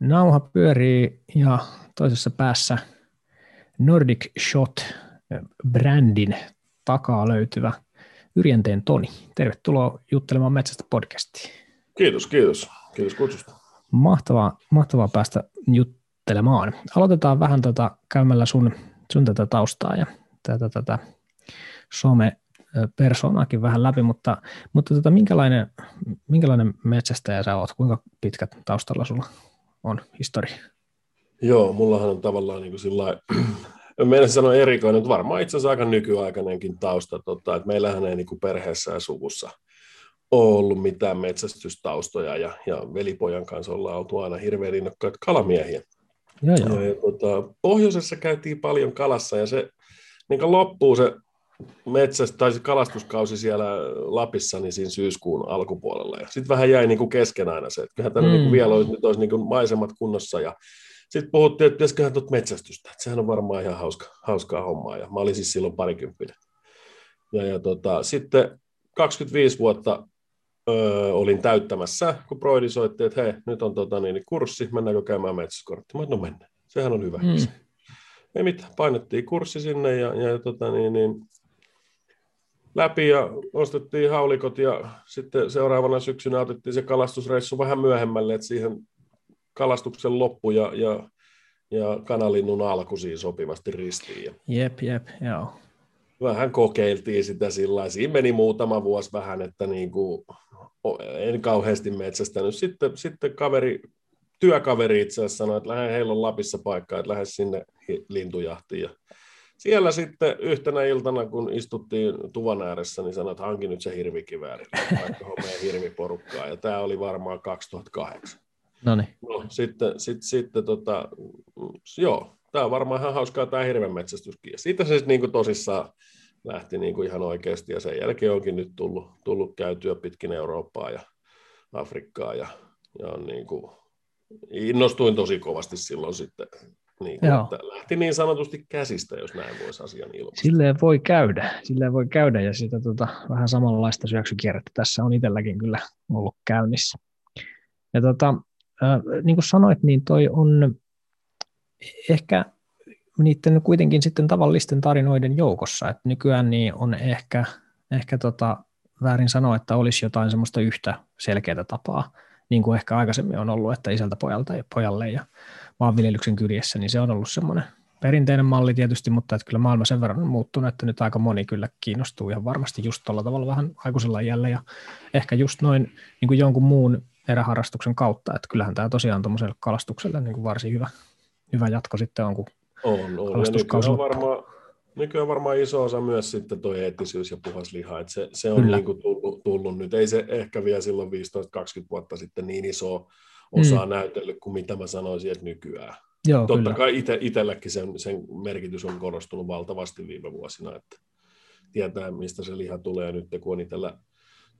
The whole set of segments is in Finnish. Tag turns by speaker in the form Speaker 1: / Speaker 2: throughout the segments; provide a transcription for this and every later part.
Speaker 1: Nauha pyörii ja toisessa päässä Nordic Shot-brändin takaa löytyvä Yrjänteen Toni. Tervetuloa juttelemaan Metsästä podcastiin.
Speaker 2: Kiitos, kiitos. Kiitos kutsusta.
Speaker 1: Mahtavaa, mahtavaa päästä juttelemaan. Aloitetaan vähän tota, käymällä sun, sun tätä taustaa ja tätä, tätä some persoonaakin vähän läpi, mutta, mutta tota, minkälainen, minkälainen metsästäjä sä oot? Kuinka pitkät taustalla sulla on historia?
Speaker 2: Joo, mullahan on tavallaan niin kuin sillä meidän sanoa erikoinen, mutta varmaan itse asiassa aika nykyaikainenkin tausta, tota, että meillähän ei niin kuin perheessä ja suvussa ole ollut mitään metsästystaustoja ja, ja velipojan kanssa ollaan oltu aina hirveän innokkaita kalamiehiä.
Speaker 1: Joo, joo.
Speaker 2: Ja, ja, tota, pohjoisessa käytiin paljon kalassa ja se niin loppuu se metsästä tai se kalastuskausi siellä Lapissa niin siinä syyskuun alkupuolella. Ja sitten vähän jäi niin kuin kesken aina se, että kyllähän tänne mm. niin kuin vielä olisi, nyt olisi niin kuin maisemat kunnossa ja sitten puhuttiin, että pitäisiköhän tuot metsästystä, että sehän on varmaan ihan hauska, hauskaa hommaa ja mä olin siis silloin parikymppinen. Ja, ja tota, sitten 25 vuotta öö, olin täyttämässä, kun Broidi soitti, että hei, nyt on tota, niin, kurssi, mennäänkö käymään metsästyskortti? Mä no mennään, sehän on hyvä. Mm. Ei mitään, painettiin kurssi sinne ja, ja tota, niin, niin, läpi ja ostettiin haulikot ja sitten seuraavana syksynä otettiin se kalastusreissu vähän myöhemmälle, että siihen kalastuksen loppu ja, ja, ja kanalinnun alku siinä sopivasti ristiin.
Speaker 1: Jep, jep, joo.
Speaker 2: Vähän kokeiltiin sitä sillä Siinä meni muutama vuosi vähän, että niin kuin, en kauheasti metsästänyt. Sitten, sitten kaveri, työkaveri itse asiassa sanoi, että lähden heillä on Lapissa paikka, että lähde sinne lintujahtiin. Ja siellä sitten yhtenä iltana, kun istuttiin tuvan ääressä, niin sanoin, että hankin nyt se hirvikivääri, vaikka meidän hirviporukkaa. Ja tämä oli varmaan 2008.
Speaker 1: Noniin.
Speaker 2: No, sitten, sitten, sitten tota, joo, tämä on varmaan ihan hauskaa tämä hirven metsästyskin. Ja siitä se sitten niin tosissaan lähti niin kuin ihan oikeasti, ja sen jälkeen onkin nyt tullut, tullut käytyä pitkin Eurooppaa ja Afrikkaa, ja, ja on niin kuin, innostuin tosi kovasti silloin sitten niin kuin, että lähti niin sanotusti käsistä, jos näin voisi asian ilmaista.
Speaker 1: Silleen voi käydä, silleen voi käydä ja sitä tota, vähän samanlaista syöksykierrettä tässä on itselläkin kyllä ollut käynnissä. Ja tota, äh, niin kuin sanoit, niin toi on ehkä niiden kuitenkin sitten tavallisten tarinoiden joukossa, että nykyään niin on ehkä, ehkä tota, väärin sanoa, että olisi jotain semmoista yhtä selkeää tapaa, niin kuin ehkä aikaisemmin on ollut, että isältä pojalta ja pojalle ja maanviljelyksen kyljessä, niin se on ollut semmoinen perinteinen malli tietysti, mutta että kyllä maailma sen verran on muuttunut, että nyt aika moni kyllä kiinnostuu ihan varmasti just tuolla tavalla vähän aikuisella iällä ja ehkä just noin niin kuin jonkun muun eräharrastuksen kautta, että kyllähän tämä tosiaan tuommoiselle kalastukselle niin kuin varsin hyvä, hyvä jatko sitten on, kun
Speaker 2: on, on. nykyään, varmaan, nykyään varmaan iso osa myös sitten tuo eettisyys ja puhas liha, että se, se on niin kuin tullut, tullut, nyt, ei se ehkä vielä silloin 15-20 vuotta sitten niin iso osaa mm. näytellyt kuin mitä mä sanoisin, että nykyään.
Speaker 1: Joo,
Speaker 2: Totta
Speaker 1: kyllä.
Speaker 2: kai ite, itselläkin sen, sen merkitys on korostunut valtavasti viime vuosina, että tietää, mistä se liha tulee nyt, kun on itsellä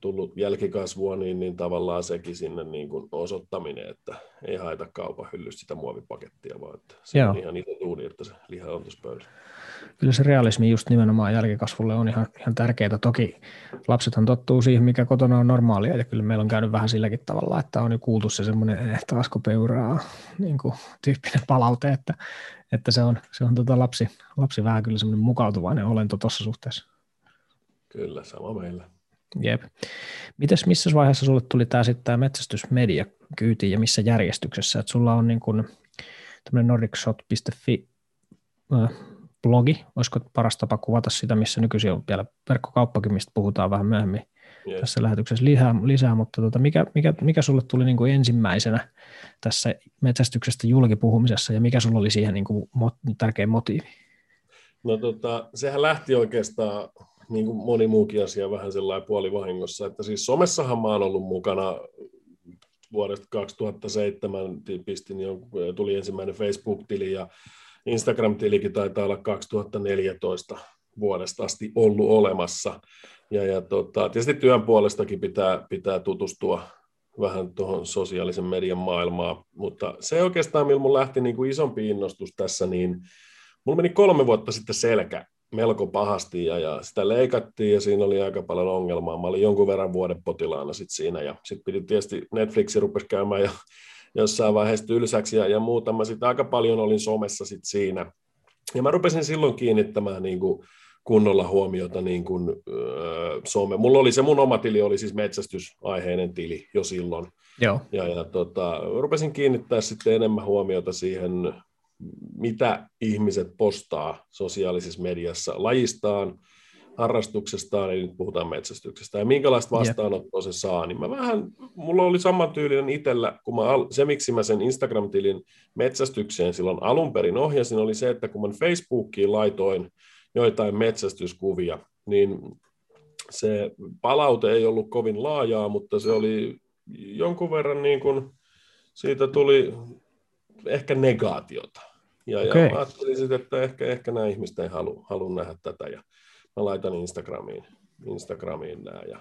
Speaker 2: tullut jälkikasvua, niin, niin tavallaan sekin sinne niin kuin osoittaminen, että ei haeta kaupan hyllystä sitä muovipakettia, vaan että se Joo. on ihan itse duuni, että se liha on tuossa pöydässä.
Speaker 1: Kyllä se realismi just nimenomaan jälkikasvulle on ihan, ihan tärkeää. Toki lapsethan tottuu siihen, mikä kotona on normaalia, ja kyllä meillä on käynyt vähän silläkin tavalla, että on jo kuultu se semmoinen eh, taasko peuraa niin kuin, tyyppinen palaute, että, että se on, se on tota lapsi, lapsi vähän kyllä semmoinen mukautuvainen olento tuossa suhteessa.
Speaker 2: Kyllä, sama meillä.
Speaker 1: Jep. Mites, missä vaiheessa sulle tuli tämä sitten tämä metsästysmedia kyytiin ja missä järjestyksessä? Et sulla on niin kuin tämmöinen nordicshot.fi blogi, olisiko paras tapa kuvata sitä, missä nykyisin on vielä verkkokauppakin, mistä puhutaan vähän myöhemmin yes. tässä lähetyksessä lisää, lisää mutta tota, mikä, mikä, mikä sulle tuli niin kuin ensimmäisenä tässä metsästyksestä julkipuhumisessa ja mikä sulla oli siihen niin kuin mot, tärkein motiivi?
Speaker 2: No tota, sehän lähti oikeastaan niin kuin moni muukin asia vähän sellainen puolivahingossa, että siis somessahan mä oon ollut mukana vuodesta 2007 pistin, tuli ensimmäinen Facebook-tili ja Instagram-tilikin taitaa olla 2014 vuodesta asti ollut olemassa. Ja, ja tota, tietysti työn puolestakin pitää, pitää tutustua vähän tuohon sosiaalisen median maailmaan, mutta se oikeastaan, millä mun lähti niin kuin isompi innostus tässä, niin mulla meni kolme vuotta sitten selkä melko pahasti ja, ja sitä leikattiin ja siinä oli aika paljon ongelmaa. Mä olin jonkun verran vuoden potilaana sit siinä ja sitten piti tietysti Netflixi rupesi käymään ja jossain vaiheessa tylsäksi ja, ja muuta. Mä sitten aika paljon olin somessa sit siinä. Ja mä rupesin silloin kiinnittämään niin kuin, kunnolla huomiota niin kuin, äh, some. Mulla oli se mun oma tili, oli siis metsästysaiheinen tili jo silloin.
Speaker 1: Joo.
Speaker 2: Ja, ja tota, rupesin kiinnittää sitten enemmän huomiota siihen, mitä ihmiset postaa sosiaalisessa mediassa lajistaan, harrastuksestaan, eli nyt puhutaan metsästyksestä, ja minkälaista vastaanottoa se saa, niin mä vähän, mulla oli samantyylinen itsellä, kun mä, se miksi mä sen Instagram-tilin metsästykseen silloin alun perin ohjasin, oli se, että kun mä Facebookiin laitoin joitain metsästyskuvia, niin se palaute ei ollut kovin laajaa, mutta se oli jonkun verran niin kuin, siitä tuli ehkä negaatiota. Ja, okay. ja ajattelin sitten, että ehkä, ehkä nämä ihmiset ei halua, halua nähdä tätä. Ja mä laitan Instagramiin, Instagramiin nämä. Ja,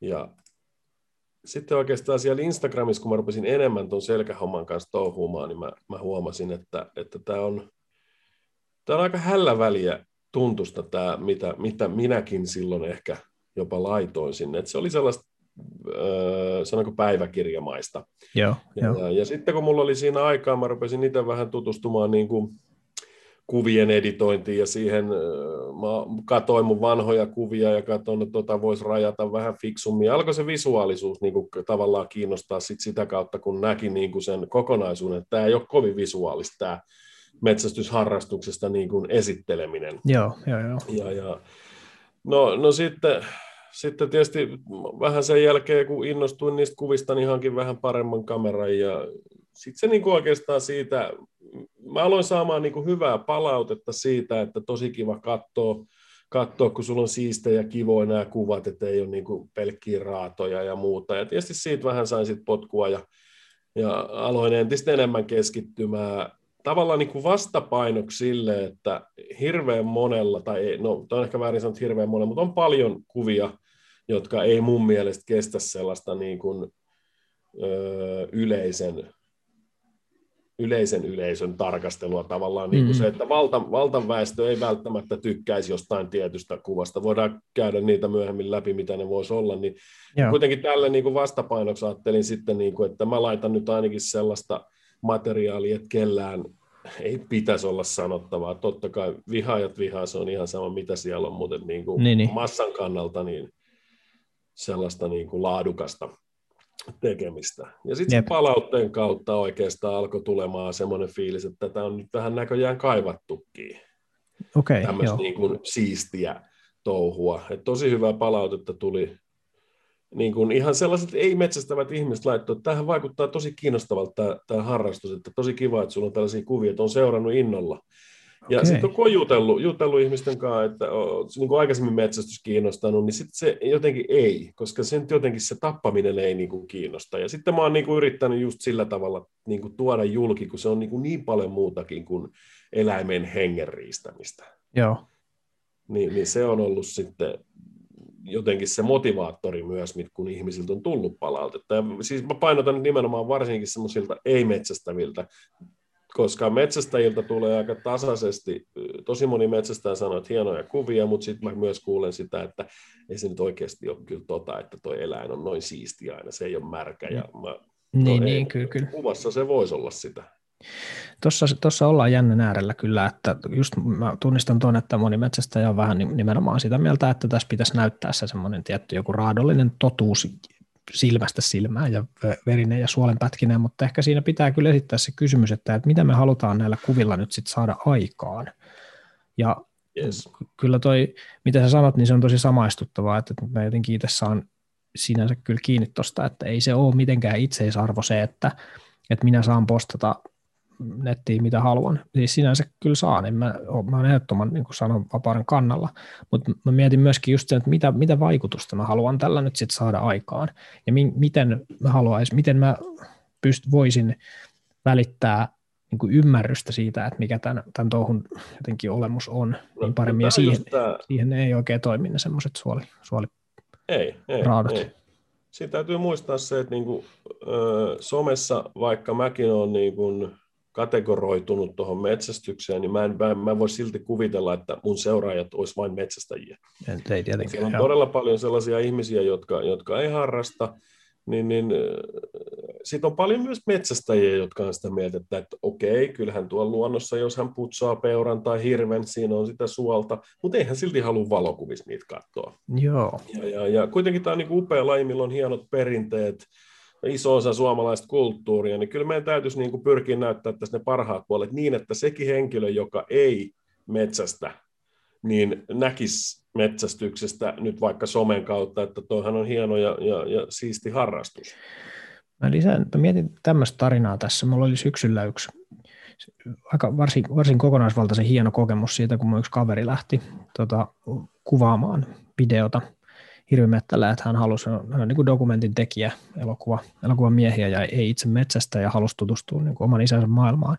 Speaker 2: ja sitten oikeastaan siellä Instagramissa, kun mä rupesin enemmän tuon selkähomman kanssa touhuumaan, niin mä, mä huomasin, että, että tämä on, tää on aika hällä väliä tuntusta tämä, mitä, mitä minäkin silloin ehkä jopa laitoin sinne. Että se oli sellaista Öö, sanonko päiväkirjamaista.
Speaker 1: Joo,
Speaker 2: ja,
Speaker 1: jo.
Speaker 2: ja, ja sitten kun mulla oli siinä aikaa, mä rupesin itse vähän tutustumaan niin kuin kuvien editointiin ja siihen, mä katoin mun vanhoja kuvia ja katsoin, että tota voisi rajata vähän fiksummin. Alkoi se visuaalisuus niin kuin tavallaan kiinnostaa sit sitä kautta, kun näki niin kuin sen kokonaisuuden, että tämä ei ole kovin visuaalista tämä metsästysharrastuksesta niin kuin esitteleminen.
Speaker 1: Joo, joo, joo.
Speaker 2: Ja, ja, no, no sitten sitten tietysti vähän sen jälkeen, kun innostuin niistä kuvista, niin hankin vähän paremman kameran ja sitten se niin kuin oikeastaan siitä, mä aloin saamaan niin kuin hyvää palautetta siitä, että tosi kiva katsoa, katsoa, kun sulla on siistejä kivoja nämä kuvat, että ei ole niin kuin pelkkiä raatoja ja muuta. Ja tietysti siitä vähän sain sit potkua ja, ja aloin entistä enemmän keskittymään tavallaan niin kuin vastapainoksi sille, että hirveän monella, tai ei, no on ehkä väärin sanottu hirveän monella, mutta on paljon kuvia, jotka ei mun mielestä kestä sellaista niin kuin, ö, yleisen, yleisen yleisön tarkastelua tavallaan. Niin kuin mm. se, että valta, valtaväestö ei välttämättä tykkäisi jostain tietystä kuvasta. Voidaan käydä niitä myöhemmin läpi, mitä ne voisi olla. Niin Joo. kuitenkin tälle niin kuin vastapainoksi ajattelin sitten, niin kuin, että mä laitan nyt ainakin sellaista materiaalia, että kellään ei pitäisi olla sanottavaa. Totta kai vihaajat vihaa, se on ihan sama mitä siellä on, mutta niin kuin niin, niin. massan kannalta niin sellaista niin kuin laadukasta tekemistä. Ja sitten palautteen kautta oikeastaan alkoi tulemaan semmoinen fiilis, että tätä on nyt vähän näköjään kaivattukin.
Speaker 1: Okay,
Speaker 2: Tämmöistä niin kuin siistiä touhua. Et tosi hyvää palautetta tuli niin kuin ihan sellaiset ei-metsästävät ihmiset laittoi, että tähän vaikuttaa tosi kiinnostavalta tämä, tämä harrastus, että tosi kiva, että sulla on tällaisia kuvia, että on seurannut innolla. Ja okay. sitten kun jutellut, jutellut ihmisten kanssa, että on niin kuin aikaisemmin metsästys kiinnostanut, niin sitten se jotenkin ei, koska sen jotenkin se tappaminen ei niin kuin kiinnosta. Ja sitten mä oon niin kuin yrittänyt just sillä tavalla niin kuin tuoda julki, kun se on niin, kuin niin paljon muutakin kuin eläimen hengen riistämistä.
Speaker 1: Joo.
Speaker 2: Niin, niin se on ollut sitten jotenkin se motivaattori myös, kun ihmisiltä on tullut palautetta. Ja siis mä painotan nimenomaan varsinkin semmoisilta ei-metsästäviltä, koska metsästäjiltä tulee aika tasaisesti, tosi moni metsästäjä sanoo, että hienoja kuvia, mutta sitten mä myös kuulen sitä, että ei se nyt oikeasti ole kyllä tota, että toi eläin on noin siisti aina, se ei ole märkä. Ja mä,
Speaker 1: no niin, ei, niin, kyllä, kyllä.
Speaker 2: Kuvassa se voisi olla sitä.
Speaker 1: Tuossa, tuossa ollaan jännän äärellä kyllä, että just mä tunnistan tuon, että moni metsästäjä on vähän nimenomaan sitä mieltä, että tässä pitäisi näyttää se semmoinen tietty joku raadollinen totuus silmästä silmään ja verinen ja suolenpätkinen, mutta ehkä siinä pitää kyllä esittää se kysymys, että, että mitä me halutaan näillä kuvilla nyt sitten saada aikaan. Ja yes. kyllä toi, mitä sä sanot, niin se on tosi samaistuttavaa, että mä jotenkin itse saan sinänsä kyllä kiinni tuosta, että ei se ole mitenkään itseisarvo se, että, että minä saan postata nettiin mitä haluan. Siis sinänsä kyllä saan, en mä, mä olen ehdottoman niin sanon vapauden kannalla, mutta mä mietin myöskin just sen, että mitä, mitä vaikutusta mä haluan tällä nyt sitten saada aikaan ja mi, miten mä haluaisin, miten mä pyst, voisin välittää niin kuin ymmärrystä siitä, että mikä tämän, tämän touhun jotenkin olemus on, no, niin paremmin, ja siihen, siihen ei oikein toimi ne semmoiset suoli, suoli
Speaker 2: ei, ei, raadot. ei. Siinä täytyy muistaa se, että niin kuin, ö, somessa, vaikka mäkin olen niin kuin, kategoroitunut tuohon metsästykseen, niin mä en, mä, mä voi silti kuvitella, että mun seuraajat olisi vain metsästäjiä.
Speaker 1: En, ei tietenkään.
Speaker 2: Siellä on joo. todella paljon sellaisia ihmisiä, jotka, jotka ei harrasta, niin, niin sitten on paljon myös metsästäjiä, jotka on sitä mieltä, että, että okei, kyllähän tuolla luonnossa, jos hän putsaa peuran tai hirven, siinä on sitä suolta, mutta eihän silti halua valokuvissa niitä katsoa.
Speaker 1: Joo.
Speaker 2: Ja, ja, ja kuitenkin tämä on niin upea laji, millä on hienot perinteet, iso osa suomalaista kulttuuria, niin kyllä meidän täytyisi niin kuin pyrkiä näyttää tässä ne parhaat puolet niin, että sekin henkilö, joka ei metsästä, niin näkisi metsästyksestä nyt vaikka somen kautta, että toihan on hieno ja, ja, ja siisti harrastus.
Speaker 1: Mä, lisään, mä mietin tämmöistä tarinaa tässä. Mulla oli syksyllä yksi aika varsin, varsin kokonaisvaltaisen hieno kokemus siitä, kun mun yksi kaveri lähti tota, kuvaamaan videota hirvimettällä, että hän halusi, hän on niin kuin dokumentin tekijä, elokuva, elokuvan miehiä ja ei itse metsästä ja halusi tutustua niin kuin oman isänsä maailmaan.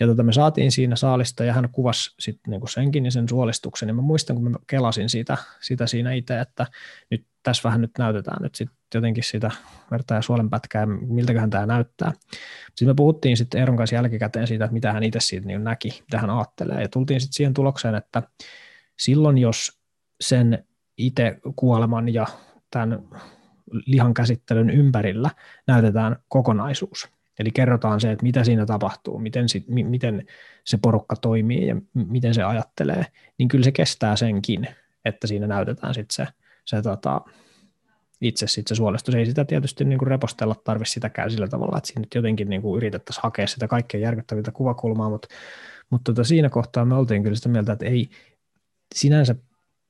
Speaker 1: Ja tota, me saatiin siinä saalista ja hän kuvasi sitten niinku senkin ja sen suolistuksen. Ja mä muistan, kun mä kelasin sitä, sitä siinä itse, että nyt tässä vähän nyt näytetään nyt sit jotenkin sitä verta ja suolenpätkää, miltäköhän tämä näyttää. Sitten me puhuttiin sitten Eeron kanssa jälkikäteen siitä, että mitä hän itse siitä niin näki, mitä hän ajattelee. Ja tultiin sitten siihen tulokseen, että silloin jos sen itse kuoleman ja tämän lihan käsittelyn ympärillä näytetään kokonaisuus, Eli kerrotaan se, että mitä siinä tapahtuu, miten, sit, mi, miten se porukka toimii ja miten se ajattelee, niin kyllä se kestää senkin, että siinä näytetään sit se, se tota, itse sit se suolistus. Ei sitä tietysti niin kuin repostella tarvitse sitäkään sillä tavalla, että siinä nyt jotenkin niin kuin yritettäisiin hakea sitä kaikkein järkyttävintä kuvakulmaa, mutta, mutta tota, siinä kohtaa me oltiin kyllä sitä mieltä, että ei sinänsä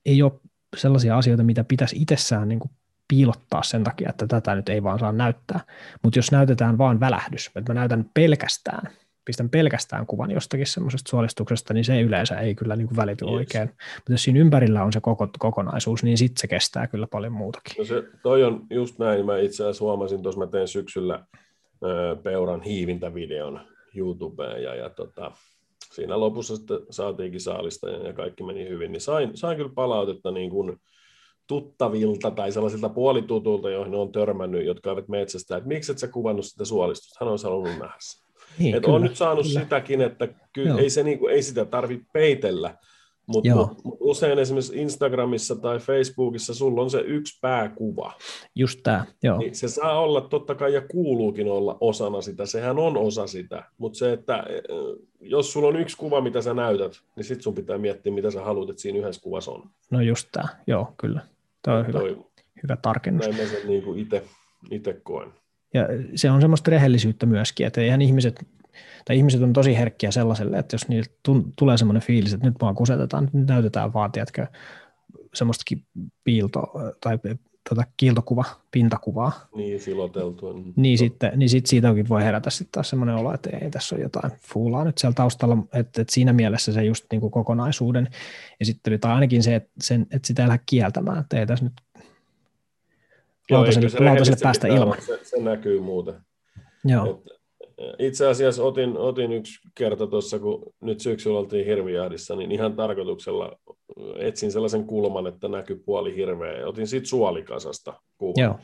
Speaker 1: ei ole sellaisia asioita, mitä pitäisi itsessään niin kuin piilottaa sen takia, että tätä nyt ei vaan saa näyttää. Mutta jos näytetään vaan välähdys, että mä näytän pelkästään, pistän pelkästään kuvan jostakin semmoisesta suolistuksesta, niin se yleensä ei kyllä niin kuin välity yes. oikein. Mutta jos siinä ympärillä on se koko, kokonaisuus, niin sitten se kestää kyllä paljon muutakin.
Speaker 2: No se, toi on just näin. Mä itse asiassa huomasin, tuossa mä tein syksyllä ö, peuran hiivintävideon YouTubeen ja, ja tota, siinä lopussa sitten saatiinkin saalista ja, kaikki meni hyvin, niin sain, sain kyllä palautetta niin kuin, tuttavilta tai sellaisilta puolitutulta, joihin on törmännyt, jotka eivät metsästä, että miksi et sä kuvannut sitä suolistusta, hän on halunnut nähdä sen. Niin, että on nyt saanut kyllä. sitäkin, että kyllä ei, se niinku, ei sitä tarvitse peitellä, mutta mut, mut usein esimerkiksi Instagramissa tai Facebookissa sulla on se yksi pääkuva.
Speaker 1: Just tämä, joo.
Speaker 2: Niin se saa olla totta kai ja kuuluukin olla osana sitä, sehän on osa sitä, mutta se, että eh, jos sulla on yksi kuva, mitä sä näytät, niin sitten sun pitää miettiä, mitä sä haluat, että siinä yhdessä kuvassa on.
Speaker 1: No just tämä, joo, kyllä. Tuo on hyvä, toi, hyvä tarkennus.
Speaker 2: Näin mä sen niin itse koen.
Speaker 1: Ja se on semmoista rehellisyyttä myöskin, että eihän ihmiset, tai ihmiset on tosi herkkiä sellaiselle, että jos niillä tulee semmoinen fiilis, että nyt vaan kusetetaan, nyt näytetään vaan, tiedätkö, semmoistakin piilto, tai tuota, kiiltokuva, pintakuvaa.
Speaker 2: Niin, siloteltua.
Speaker 1: Niin, niin sitten niin sit siitäkin voi herätä sitten taas semmoinen olo, että ei tässä ole jotain fuulaa nyt siellä taustalla, että, että siinä mielessä se just niin kuin kokonaisuuden esittely, tai ainakin se, että, sen, että sitä ei lähde kieltämään, että ei tässä nyt lautaselle, lautaselle päästä ilman.
Speaker 2: Se, se näkyy muuten.
Speaker 1: Joo. Et,
Speaker 2: itse asiassa otin, otin yksi kerta tuossa, kun nyt syksyllä oltiin hirvijahdissa, niin ihan tarkoituksella etsin sellaisen kulman, että näkyy puoli hirveä, otin siitä suolikasasta kuvan.
Speaker 1: Joo.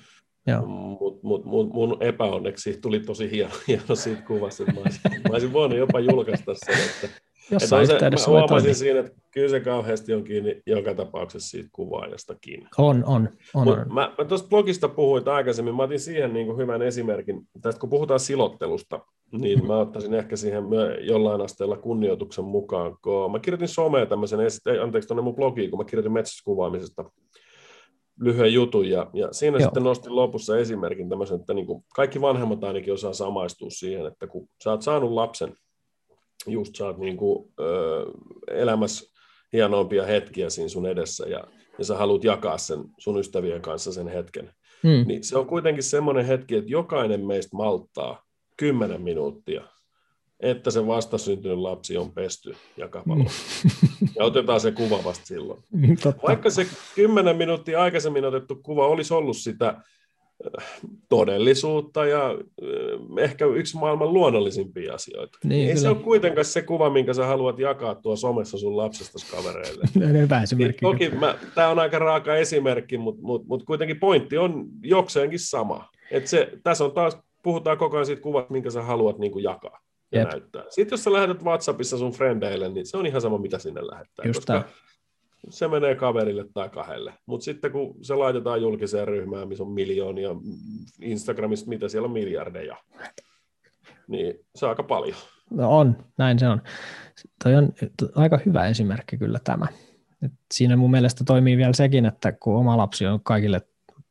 Speaker 1: Joo.
Speaker 2: Mut, mut, mut, mun epäonneksi tuli tosi hieno, hieno siitä kuvasta, että mä olisin, mä olisin voinut jopa julkaista sen, että
Speaker 1: Jossain että yhteydessä
Speaker 2: mä huomasin siinä, että kyllä se kauheasti on kiinni joka tapauksessa siitä kuvaajastakin.
Speaker 1: On, on. on,
Speaker 2: Mut on. Mä, mä tuosta blogista puhuin aikaisemmin, mä otin siihen niin kuin hyvän esimerkin. Tästä kun puhutaan silottelusta, niin mm-hmm. mä ottaisin ehkä siihen jollain asteella kunnioituksen mukaan, kun mä kirjoitin someen tämmöisen, anteeksi tuonne mun blogiin, kun mä kirjoitin metsäskuvaamisesta lyhyen jutun, ja, ja siinä Joo. sitten nostin lopussa esimerkin tämmöisen, että niin kuin kaikki vanhemmat ainakin osaa samaistua siihen, että kun sä oot saanut lapsen, just saat niin kuin, ö, elämässä hienompia hetkiä siinä sun edessä, ja, ja sä haluat jakaa sen sun ystävien kanssa sen hetken, hmm. niin se on kuitenkin semmoinen hetki, että jokainen meistä malttaa 10 minuuttia, että se vastasyntynyt lapsi on pesty jakapallo. Ja otetaan se kuva vasta silloin. Totta. Vaikka se 10 minuuttia aikaisemmin otettu kuva olisi ollut sitä todellisuutta ja äh, ehkä yksi maailman luonnollisimpia asioita. Niin, Ei kyllä. se ole kuitenkaan se kuva, minkä sä haluat jakaa tuo somessa sun lapsesta kavereille.
Speaker 1: Hyvä esimerkki.
Speaker 2: Toki tämä on aika raaka esimerkki, mutta mut, mut kuitenkin pointti on jokseenkin sama. Et se, tässä on taas puhutaan koko ajan siitä kuvasta, minkä sä haluat niin kuin jakaa ja Jep. näyttää. Sitten jos sä lähetät WhatsAppissa sun frendeille, niin se on ihan sama, mitä sinne lähettää.
Speaker 1: Just koska
Speaker 2: se menee kaverille tai kahdelle. Mutta sitten kun se laitetaan julkiseen ryhmään, missä on miljoonia, Instagramista mitä siellä on miljardeja, niin se on aika paljon.
Speaker 1: No on, näin se on. Toi on aika hyvä esimerkki kyllä tämä. Et siinä mun mielestä toimii vielä sekin, että kun oma lapsi on kaikille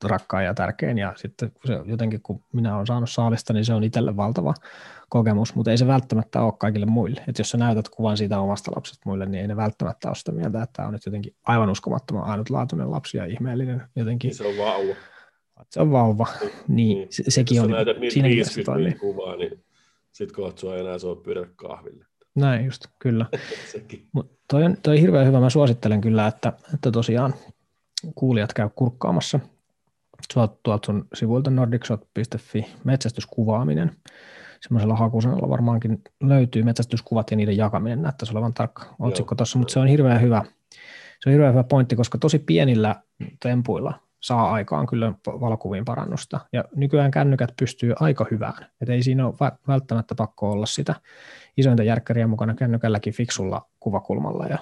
Speaker 1: rakkaan ja tärkein, ja sitten se jotenkin kun minä olen saanut saalista, niin se on itselle valtava kokemus, mutta ei se välttämättä ole kaikille muille. Et jos sä näytät kuvan siitä omasta lapsesta muille, niin ei ne välttämättä ole sitä mieltä, että tämä on nyt jotenkin aivan uskomattoman ainutlaatuinen lapsi ja ihmeellinen jotenkin.
Speaker 2: Se on vauva.
Speaker 1: Se on vauva, niin, niin. Se, sekin
Speaker 2: jos
Speaker 1: on.
Speaker 2: Jos näytät niitä 50 niin kuvaa, niin sitten kohta sua ei enää saa pyydä kahville.
Speaker 1: Näin just, kyllä. Mut toi, on, toi on hirveän hyvä, mä suosittelen kyllä, että, että tosiaan kuulijat käy kurkkaamassa tuolta, tuolta sun sivuilta nordicshot.fi metsästyskuvaaminen. Semmoisella hakusanalla varmaankin löytyy metsästyskuvat ja niiden jakaminen, näyttäisi olevan tarkka otsikko tuossa, mutta se on hirveän hyvä. Se on hirveän hyvä pointti, koska tosi pienillä tempuilla saa aikaan kyllä valokuviin parannusta. Ja nykyään kännykät pystyy aika hyvään. Et ei siinä ole välttämättä pakko olla sitä isointa järkkäriä mukana kännykälläkin fiksulla kuvakulmalla ja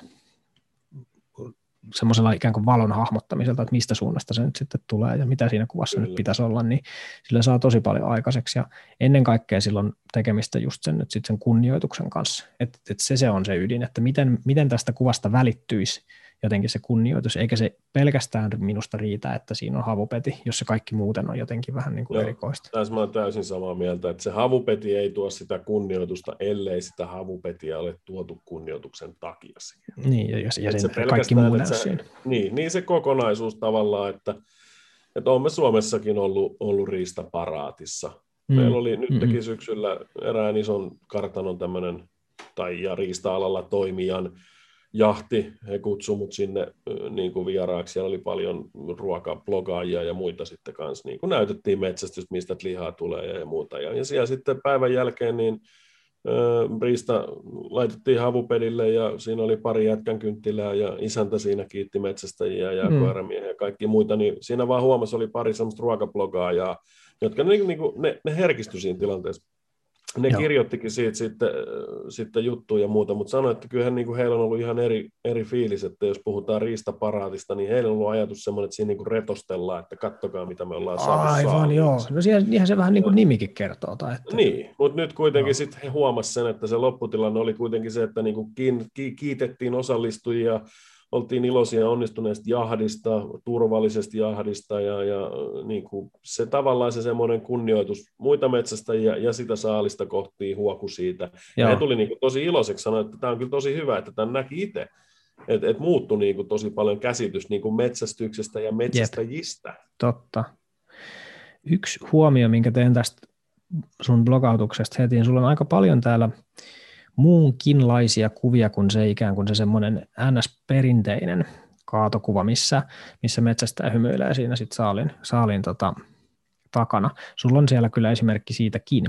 Speaker 1: semmoisella ikään kuin valon hahmottamiselta, että mistä suunnasta se nyt sitten tulee ja mitä siinä kuvassa Kyllä. nyt pitäisi olla, niin sillä saa tosi paljon aikaiseksi ja ennen kaikkea silloin tekemistä just sen, nyt sitten sen kunnioituksen kanssa, että, että se, se on se ydin, että miten, miten tästä kuvasta välittyisi jotenkin se kunnioitus, eikä se pelkästään minusta riitä, että siinä on havupeti, jos se kaikki muuten on jotenkin vähän niin kuin Joo, erikoista.
Speaker 2: Tässä mä olen täysin samaa mieltä, että se havupeti ei tuo sitä kunnioitusta, ellei sitä havupetiä ole tuotu kunnioituksen takia.
Speaker 1: Niin, ja, ja sen se kaikki muu näy siinä.
Speaker 2: Niin, niin se kokonaisuus tavallaan, että, että olemme Suomessakin ollut, ollut riistaparaatissa. Mm. Meillä oli nytkin mm syksyllä erään ison kartanon tämmöinen, tai ja riista-alalla toimijan jahti, he kutsuivat mut sinne niin kuin vieraaksi, siellä oli paljon ruokablogaajia ja muita sitten kanssa, niin kuin näytettiin metsästystä, mistä lihaa tulee ja, muuta. Ja, ja siellä sitten päivän jälkeen niin Riista laitettiin havupedille ja siinä oli pari jätkän kynttilää ja isäntä siinä kiitti metsästäjiä ja mm. koiramiehiä ja kaikki muita, niin siinä vaan huomasi, oli pari semmoista ruokablogaajaa, jotka niin, niin kuin, ne, ne herkistyi siinä tilanteessa ne Joo. kirjoittikin siitä sitten, sitten juttuja ja muuta, mutta sanoi, että kyllähän niin kuin heillä on ollut ihan eri, eri fiilis, että jos puhutaan riistaparaatista, niin heillä on ollut ajatus semmoinen, että siinä niin kuin retostellaan, että kattokaa mitä me ollaan saatu
Speaker 1: Aivan, joo. No siihen, se vähän niin kuin nimikin kertoo. Tai että...
Speaker 2: Niin, mutta nyt kuitenkin no. sitten he huomasivat sen, että se lopputilanne oli kuitenkin se, että niin kuin kiitettiin osallistujia, oltiin iloisia onnistuneesta jahdista, turvallisesta jahdista ja, ja niin kuin se tavallaan se semmoinen kunnioitus muita metsästäjiä ja sitä saalista kohti huoku siitä. Joo. Ja he tuli niin kuin tosi iloiseksi sanoa, että tämä on kyllä tosi hyvä, että tämän näki itse. Että et muuttui niin kuin tosi paljon käsitys niin kuin metsästyksestä ja metsästäjistä. Jep.
Speaker 1: Totta. Yksi huomio, minkä teen tästä sun blogautuksesta heti, sulla on aika paljon täällä muunkinlaisia kuvia kuin se ikään kuin se semmoinen NS-perinteinen kaatokuva, missä, missä metsästä hymyilee siinä sit saalin, saalin tota, takana. Sulla on siellä kyllä esimerkki siitäkin,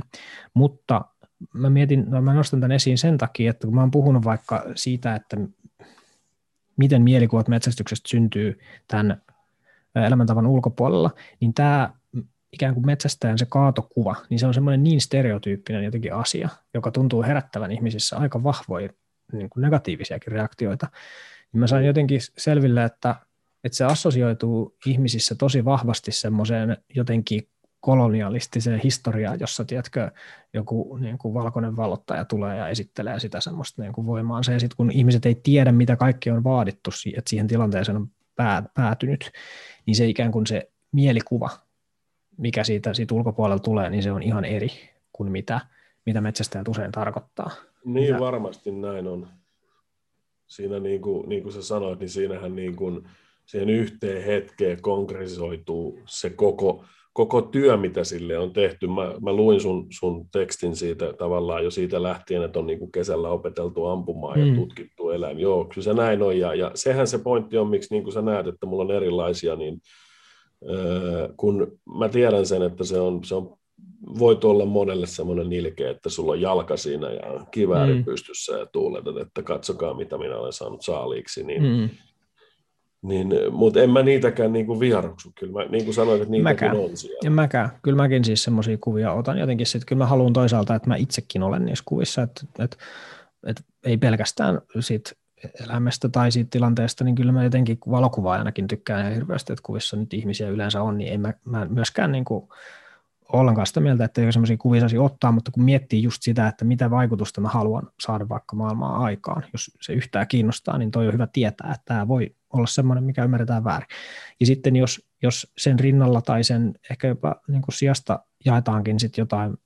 Speaker 1: mutta mä mietin, no mä nostan tämän esiin sen takia, että kun mä oon puhunut vaikka siitä, että miten mielikuvat metsästyksestä syntyy tämän elämäntavan ulkopuolella, niin tämä ikään kuin metsästäjän se kaatokuva, niin se on semmoinen niin stereotyyppinen jotenkin asia, joka tuntuu herättävän ihmisissä aika vahvoja niin kuin negatiivisiakin reaktioita. Niin mä sain jotenkin selville, että, että se assosioituu ihmisissä tosi vahvasti semmoiseen jotenkin kolonialistiseen historiaan, jossa tiedätkö, joku niin kuin valkoinen valottaja tulee ja esittelee sitä semmoista niin kuin voimaansa. Ja sitten kun ihmiset ei tiedä, mitä kaikki on vaadittu, että siihen tilanteeseen on päätynyt, niin se ikään kuin se mielikuva mikä siitä, siitä ulkopuolella tulee, niin se on ihan eri kuin mitä, mitä metsästäjät usein tarkoittaa.
Speaker 2: Niin mitä... varmasti näin on. Siinä niin kuin, niin kuin sä sanoit, niin siinähän niin kuin siihen yhteen hetkeen konkretisoituu se koko, koko työ, mitä sille on tehty. Mä, mä luin sun, sun tekstin siitä tavallaan jo siitä lähtien, että on niin kuin kesällä opeteltu ampumaan mm. ja tutkittu eläin. Joo, kyllä se näin on. Ja, ja sehän se pointti on, miksi niin kuin sä näet, että mulla on erilaisia, niin kun mä tiedän sen, että se on, se on voi olla monelle semmoinen nilke, että sulla on jalka siinä ja kivääri mm. pystyssä ja tuuletat, että katsokaa mitä minä olen saanut saaliiksi, niin, mm. niin mutta en mä niitäkään niin kuin viharuksu. Kyllä mä, niin kuin sanoin, että niitäkin mäkään. on siellä.
Speaker 1: Ja mäkään. Kyllä mäkin siis semmoisia kuvia otan jotenkin sitten. Kyllä mä haluan toisaalta, että mä itsekin olen niissä kuvissa, että, että, että ei pelkästään sit elämästä tai siitä tilanteesta, niin kyllä mä jotenkin valokuvaajanakin tykkään ihan hirveästi, että kuvissa nyt ihmisiä yleensä on, niin en mä, mä myöskään niin kuin ollenkaan sitä mieltä, että ei sellaisia kuvia saisi ottaa, mutta kun miettii just sitä, että mitä vaikutusta mä haluan saada vaikka maailmaa aikaan, jos se yhtään kiinnostaa, niin toi on hyvä tietää, että tämä voi olla semmoinen, mikä ymmärretään väärin. Ja sitten jos, jos sen rinnalla tai sen ehkä jopa niin kuin sijasta jaetaankin sitten jotain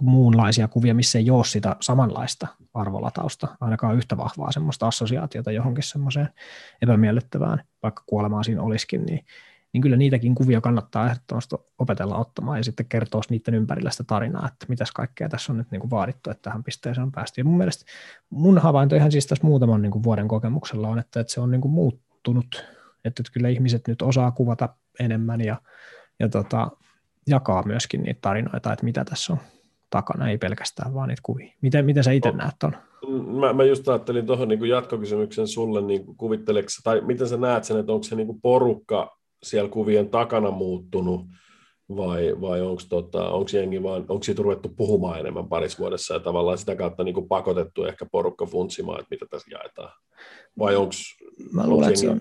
Speaker 1: muunlaisia kuvia, missä ei ole sitä samanlaista arvolatausta, ainakaan yhtä vahvaa semmoista assosiaatiota johonkin semmoiseen epämiellyttävään, vaikka kuolemaan siinä olisikin, niin niin kyllä niitäkin kuvia kannattaa ehdottomasti opetella ottamaan ja sitten kertoa niiden ympärillä sitä tarinaa, että mitäs kaikkea tässä on nyt niin kuin vaadittu, että tähän pisteeseen on päästy. Ja mun mielestä mun havainto ihan siis tässä muutaman niin kuin vuoden kokemuksella on, että, että se on niin kuin muuttunut, että, että kyllä ihmiset nyt osaa kuvata enemmän ja, ja tota, jakaa myöskin niitä tarinoita, että mitä tässä on takana, ei pelkästään vaan niitä kuvia. Miten, miten sä itse no, näet tuon?
Speaker 2: Mä, mä just ajattelin tuohon niin jatkokysymyksen sulle, niin kuvitteleeko, tai miten sä näet sen, että onko se niin kuin porukka siellä kuvien takana muuttunut, vai, vai onko tota, jengi vaan, onko siitä ruvettu puhumaan enemmän parissa vuodessa ja tavallaan sitä kautta niin kuin pakotettu ehkä porukka funtsimaan, että mitä tässä jaetaan? Vai onko
Speaker 1: Mä luulen, että se on,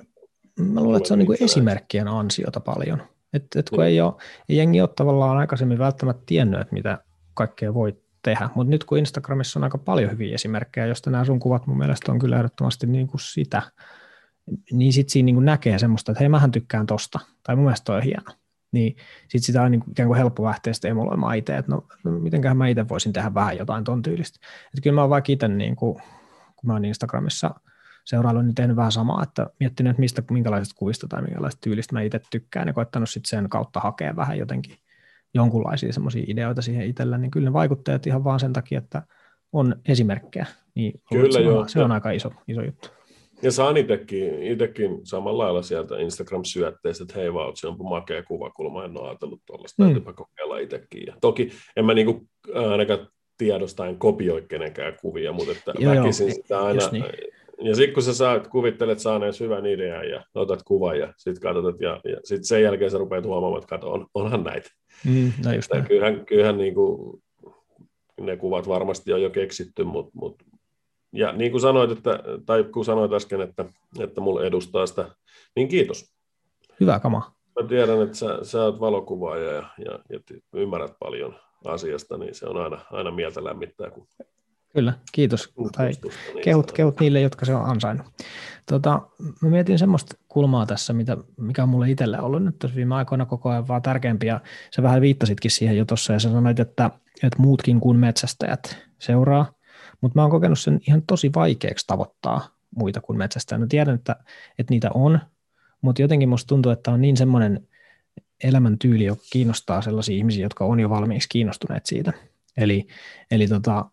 Speaker 1: mä luulen, että se on niin kuin esimerkkien ansiota paljon. että et kun mm. ei, ole, ei jengi ole tavallaan aikaisemmin välttämättä tiennyt, että mitä kaikkea voi tehdä, mutta nyt kun Instagramissa on aika paljon hyviä esimerkkejä, joista nämä sun kuvat mun mielestä on kyllä ehdottomasti niin kuin sitä, niin sitten siinä niin näkee semmoista, että hei mähän tykkään tosta, tai mun mielestä toi on hieno. Niin sitten sitä on niin kuin ikään kuin helppo lähteä sitten emuloimaan itse, että no, no mitenköhän mä itse voisin tehdä vähän jotain ton tyylistä. Että kyllä mä oon vaikka itse, niin kuin, kun mä oon Instagramissa seurailu, niin tehnyt vähän samaa, että miettinyt, että mistä, minkälaisesta kuvista tai minkälaisesta tyylistä mä itse tykkään ja koettanut sitten sen kautta hakea vähän jotenkin jonkunlaisia semmoisia ideoita siihen itsellä, niin kyllä ne vaikuttajat ihan vaan sen takia, että on esimerkkejä, niin kyllä se, joo. On, se on aika iso, iso juttu.
Speaker 2: Ja saan itsekin, itsekin samalla lailla sieltä Instagram-syötteistä, että hei vaan, se on makea kuvakulma, en ole ajatellut tuollaista, mm. täytyypä kokeilla itsekin. Ja toki en mä niinku ainakaan tiedostaen kopioi kenenkään kuvia, mutta että joo, väkisin joo, sitä aina, niin. Ja sitten kun sä saat, kuvittelet saaneen hyvän idean ja otat kuvan ja sitten katsot, ja, ja sitten sen jälkeen sä rupeat huomaamaan, että kato, on, onhan näitä.
Speaker 1: Mm, no just
Speaker 2: kyllähän, kyllähän niin kuin, ne kuvat varmasti on jo keksitty, mutta mut, ja niin kuin sanoit, että, tai kun sanoit äsken, että, että mulle edustaa sitä, niin kiitos.
Speaker 1: Hyvä kama.
Speaker 2: Mä tiedän, että sä, sä oot valokuvaaja ja, ja, ja ymmärrät paljon asiasta, niin se on aina, aina mieltä lämmittää. Kun
Speaker 1: Kyllä, kiitos. Tai kehut, kehut niille, jotka se on ansainnut. Tota, mä mietin semmoista kulmaa tässä, mitä, mikä on mulle itselle ollut nyt tässä viime aikoina koko ajan vaan tärkeämpiä. Sä vähän viittasitkin siihen jo tuossa ja sä sanoit, että, että muutkin kuin metsästäjät seuraa mutta mä oon kokenut sen ihan tosi vaikeaksi tavoittaa muita kuin metsästäjät. Mä tiedän, että, että niitä on, mutta jotenkin musta tuntuu, että on niin semmoinen elämäntyyli, joka kiinnostaa sellaisia ihmisiä, jotka on jo valmiiksi kiinnostuneet siitä. Eli, eli tota,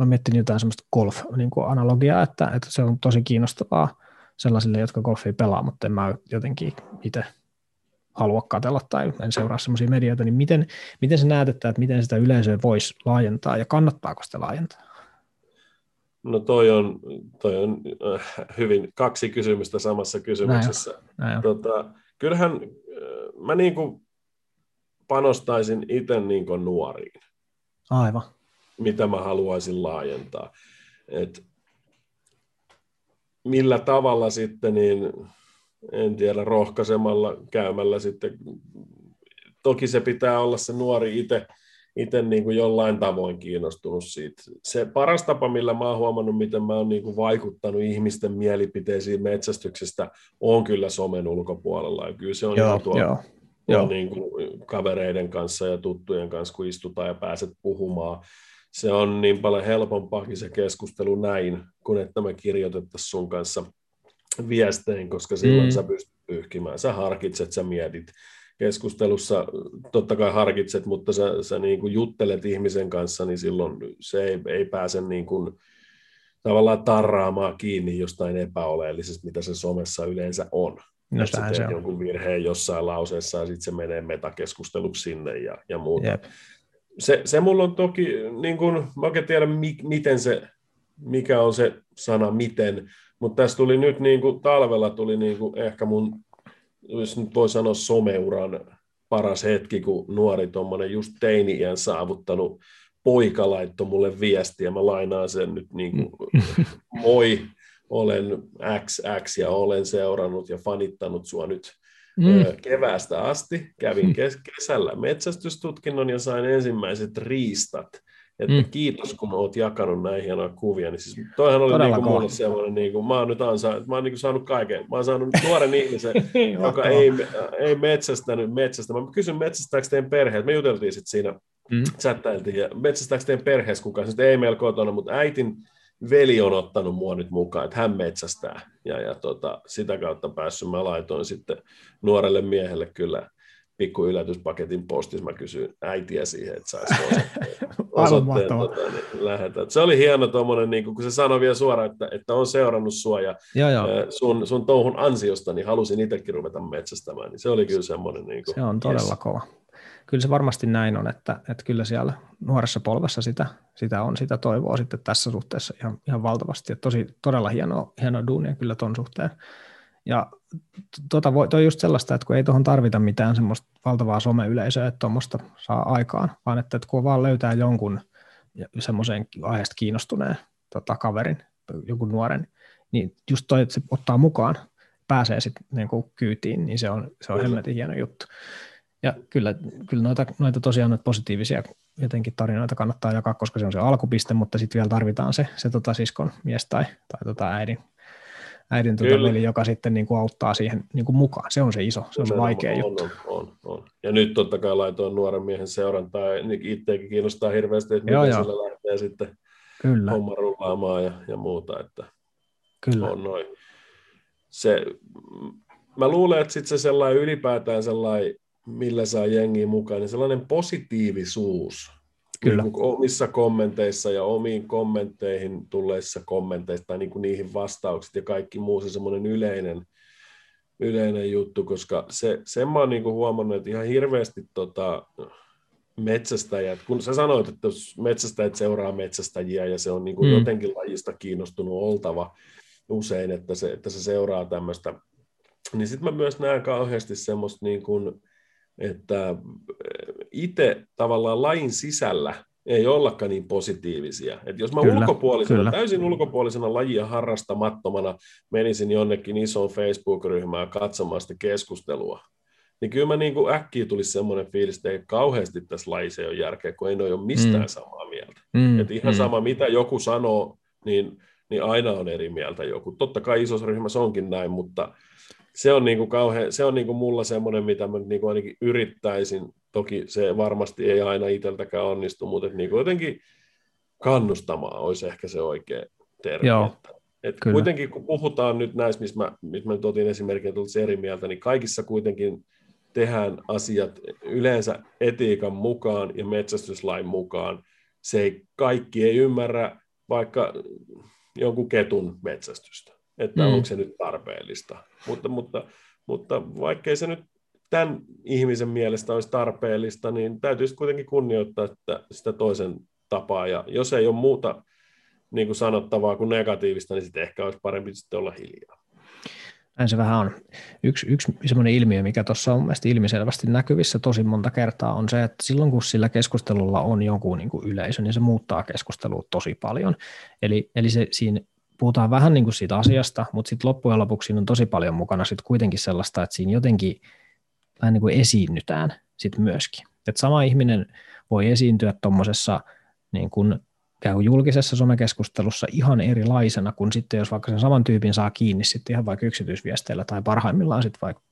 Speaker 1: mä miettinyt jotain semmoista golf-analogiaa, niin että, että se on tosi kiinnostavaa sellaisille, jotka golfia pelaa, mutta en mä jotenkin itse halua katsella tai en seuraa semmoisia medioita, niin miten, miten sä näet, että, että miten sitä yleisöä voisi laajentaa ja kannattaako sitä laajentaa?
Speaker 2: No toi on, toi on äh, hyvin kaksi kysymystä samassa kysymyksessä. Näin Näin tota, kyllähän äh, mä niin kuin panostaisin itse niin kuin nuoriin.
Speaker 1: Aivan.
Speaker 2: Mitä mä haluaisin laajentaa. Et millä tavalla sitten, niin en tiedä, rohkaisemalla käymällä sitten. Toki se pitää olla se nuori itse itse niin kuin jollain tavoin kiinnostunut siitä. Se paras tapa, millä mä oon huomannut, miten mä oon niin kuin vaikuttanut ihmisten mielipiteisiin metsästyksestä, on kyllä somen ulkopuolella. Ja kyllä se on joo, ihan tuo, joo, tuo joo. Niin kuin kavereiden kanssa ja tuttujen kanssa, kun istutaan ja pääset puhumaan. Se on niin paljon helpompaakin se keskustelu näin, kuin että me kirjoitettaisiin sun kanssa viestein, koska silloin mm. sä pystyt pyyhkimään. Sä harkitset, sä mietit keskustelussa totta kai harkitset, mutta sä, sä niin kuin juttelet ihmisen kanssa, niin silloin se ei, ei pääse niin kuin tavallaan tarraamaan kiinni jostain epäoleellisesta, mitä se somessa yleensä on. No, että se on. jonkun virheen jossain lauseessa ja sitten se menee metakeskusteluksi sinne ja, ja muuta. Jep. Se, se mulla on toki, niin kuin, mä oikein tiedä, mi, miten se, mikä on se sana miten, mutta tässä tuli nyt niin kuin, talvella tuli niin kuin, ehkä mun jos nyt voi sanoa someuran paras hetki, kun nuori tuommoinen just teini-iän saavuttanut poika laittoi mulle viestiä, mä lainaan sen nyt niin kuin, moi, olen XX ja olen seurannut ja fanittanut sua nyt mm. keväästä asti. Kävin kes- kesällä metsästystutkinnon ja sain ensimmäiset riistat. Että mm. kiitos, kun olet jakanut näin hienoja kuvia. Niin siis toihan oli niinku mulle semmoinen, niinku, mä oon nyt ansa, mä oon niinku saanut kaiken. Mä oon saanut nuoren ihmisen, joka ei, ei metsästänyt metsästä. Mä kysyn, metsästääkö teidän perheet? Me juteltiin sitten siinä, mm. chattailtiin, ja metsästääkö teidän perheessä kukaan? Sitten ei meillä kotona, mutta äitin veli on ottanut mua nyt mukaan, että hän metsästää. Ja, ja tota, sitä kautta päässyt. Mä laitoin sitten nuorelle miehelle kyllä pikku yllätyspaketin postissa. Mä kysyin äitiä siihen, että saisi osoitteen, tota, niin. Se oli hieno tuommoinen, niin kun se sanoi vielä suoraan, että, että on seurannut sua ja joo, joo. Sun, sun touhun ansiosta, niin halusin itsekin ruveta metsästämään. Niin se oli kyllä semmoinen. Niin kuin,
Speaker 1: se on todella yes. kova kyllä se varmasti näin on, että, että kyllä siellä nuoressa polvessa sitä, sitä on, sitä toivoa sitten tässä suhteessa ihan, ihan valtavasti. Että tosi, todella hienoa, hienoa duunia kyllä ton suhteen. Ja tota voi, toi just sellaista, että kun ei tuohon tarvita mitään semmoista valtavaa someyleisöä, että tuommoista saa aikaan, vaan että, että kun vaan löytää jonkun semmoisen aiheesta kiinnostuneen tota, kaverin, jonkun nuoren, niin just toi, että se ottaa mukaan, pääsee sitten niin kyytiin, niin se on, se on hemmetin hieno juttu. Ja kyllä, kyllä noita, noita tosiaan noita positiivisia jotenkin tarinoita kannattaa jakaa, koska se on se alkupiste, mutta sitten vielä tarvitaan se, se tota siskon mies tai, tai tota äidin, äidin tuota veli, joka sitten niin kuin auttaa siihen niin kuin mukaan. Se on se iso, se on se vaikea on, juttu.
Speaker 2: On, on, on. Ja nyt totta kai laitoin nuoren miehen seurantaa, ja itseäkin kiinnostaa hirveästi, että miten joo, sillä lähtee sitten Kyllä. homma rullaamaan ja, ja muuta. Että Kyllä. On noin. Se, mä luulen, että sitten se sellainen ylipäätään sellainen millä saa jengiä mukaan, niin sellainen positiivisuus Kyllä. Niin omissa kommenteissa ja omiin kommentteihin tulleissa kommenteissa tai niin kuin niihin vastaukset ja kaikki muu se semmoinen yleinen, yleinen juttu, koska se, sen mä oon niin kuin huomannut, että ihan hirveästi tota, metsästäjät, kun sä sanoit, että metsästäjät seuraa metsästäjiä ja se on niin kuin mm. jotenkin lajista kiinnostunut oltava usein, että se, että se seuraa tämmöistä, niin sitten mä myös näen kauheasti semmoista niin kuin, että itse tavallaan lain sisällä ei ollakaan niin positiivisia. Et jos mä kyllä, ulkopuolisena, kyllä. täysin ulkopuolisena lajia harrastamattomana menisin jonnekin isoon Facebook-ryhmään katsomaan sitä keskustelua, niin kyllä mä niin kuin äkkiä tulisi semmoinen fiilis, että ei kauheasti tässä lajissa ole järkeä, kun ei ole mistään mm. samaa mieltä. Mm, Et ihan mm. sama, mitä joku sanoo, niin, niin aina on eri mieltä joku. Totta kai isossa ryhmässä onkin näin, mutta se on, niin kuin kauhean, se on niin kuin mulla semmoinen, mitä mä niin kuin ainakin yrittäisin. Toki se varmasti ei aina itseltäkään onnistu, mutta että niin kuin jotenkin kannustamaan olisi ehkä se oikea termi. Joo, et kuitenkin kun puhutaan nyt näistä, missä mä, missä mä nyt otin esimerkin, että eri mieltä, niin kaikissa kuitenkin tehdään asiat yleensä etiikan mukaan ja metsästyslain mukaan. Se ei, kaikki ei ymmärrä vaikka jonkun ketun metsästystä että mm. onko se nyt tarpeellista. Mutta, mutta, mutta vaikkei se nyt tämän ihmisen mielestä olisi tarpeellista, niin täytyisi kuitenkin kunnioittaa sitä, sitä toisen tapaa. Ja jos ei ole muuta niin kuin sanottavaa kuin negatiivista, niin sitten ehkä olisi parempi sitten olla hiljaa.
Speaker 1: Näin se vähän on. Yksi, yksi sellainen ilmiö, mikä tuossa on mielestäni ilmiselvästi näkyvissä tosi monta kertaa, on se, että silloin kun sillä keskustelulla on joku niin kuin yleisö, niin se muuttaa keskustelua tosi paljon. Eli, eli se siinä puhutaan vähän niin kuin siitä asiasta, mutta sitten loppujen lopuksi siinä on tosi paljon mukana sitten kuitenkin sellaista, että siinä jotenkin vähän niin kuin esiinnytään sitten myöskin. Että sama ihminen voi esiintyä tuommoisessa niin kuin julkisessa somekeskustelussa ihan erilaisena kuin sitten, jos vaikka sen saman tyypin saa kiinni sitten ihan vaikka yksityisviesteillä tai parhaimmillaan sitten vaikka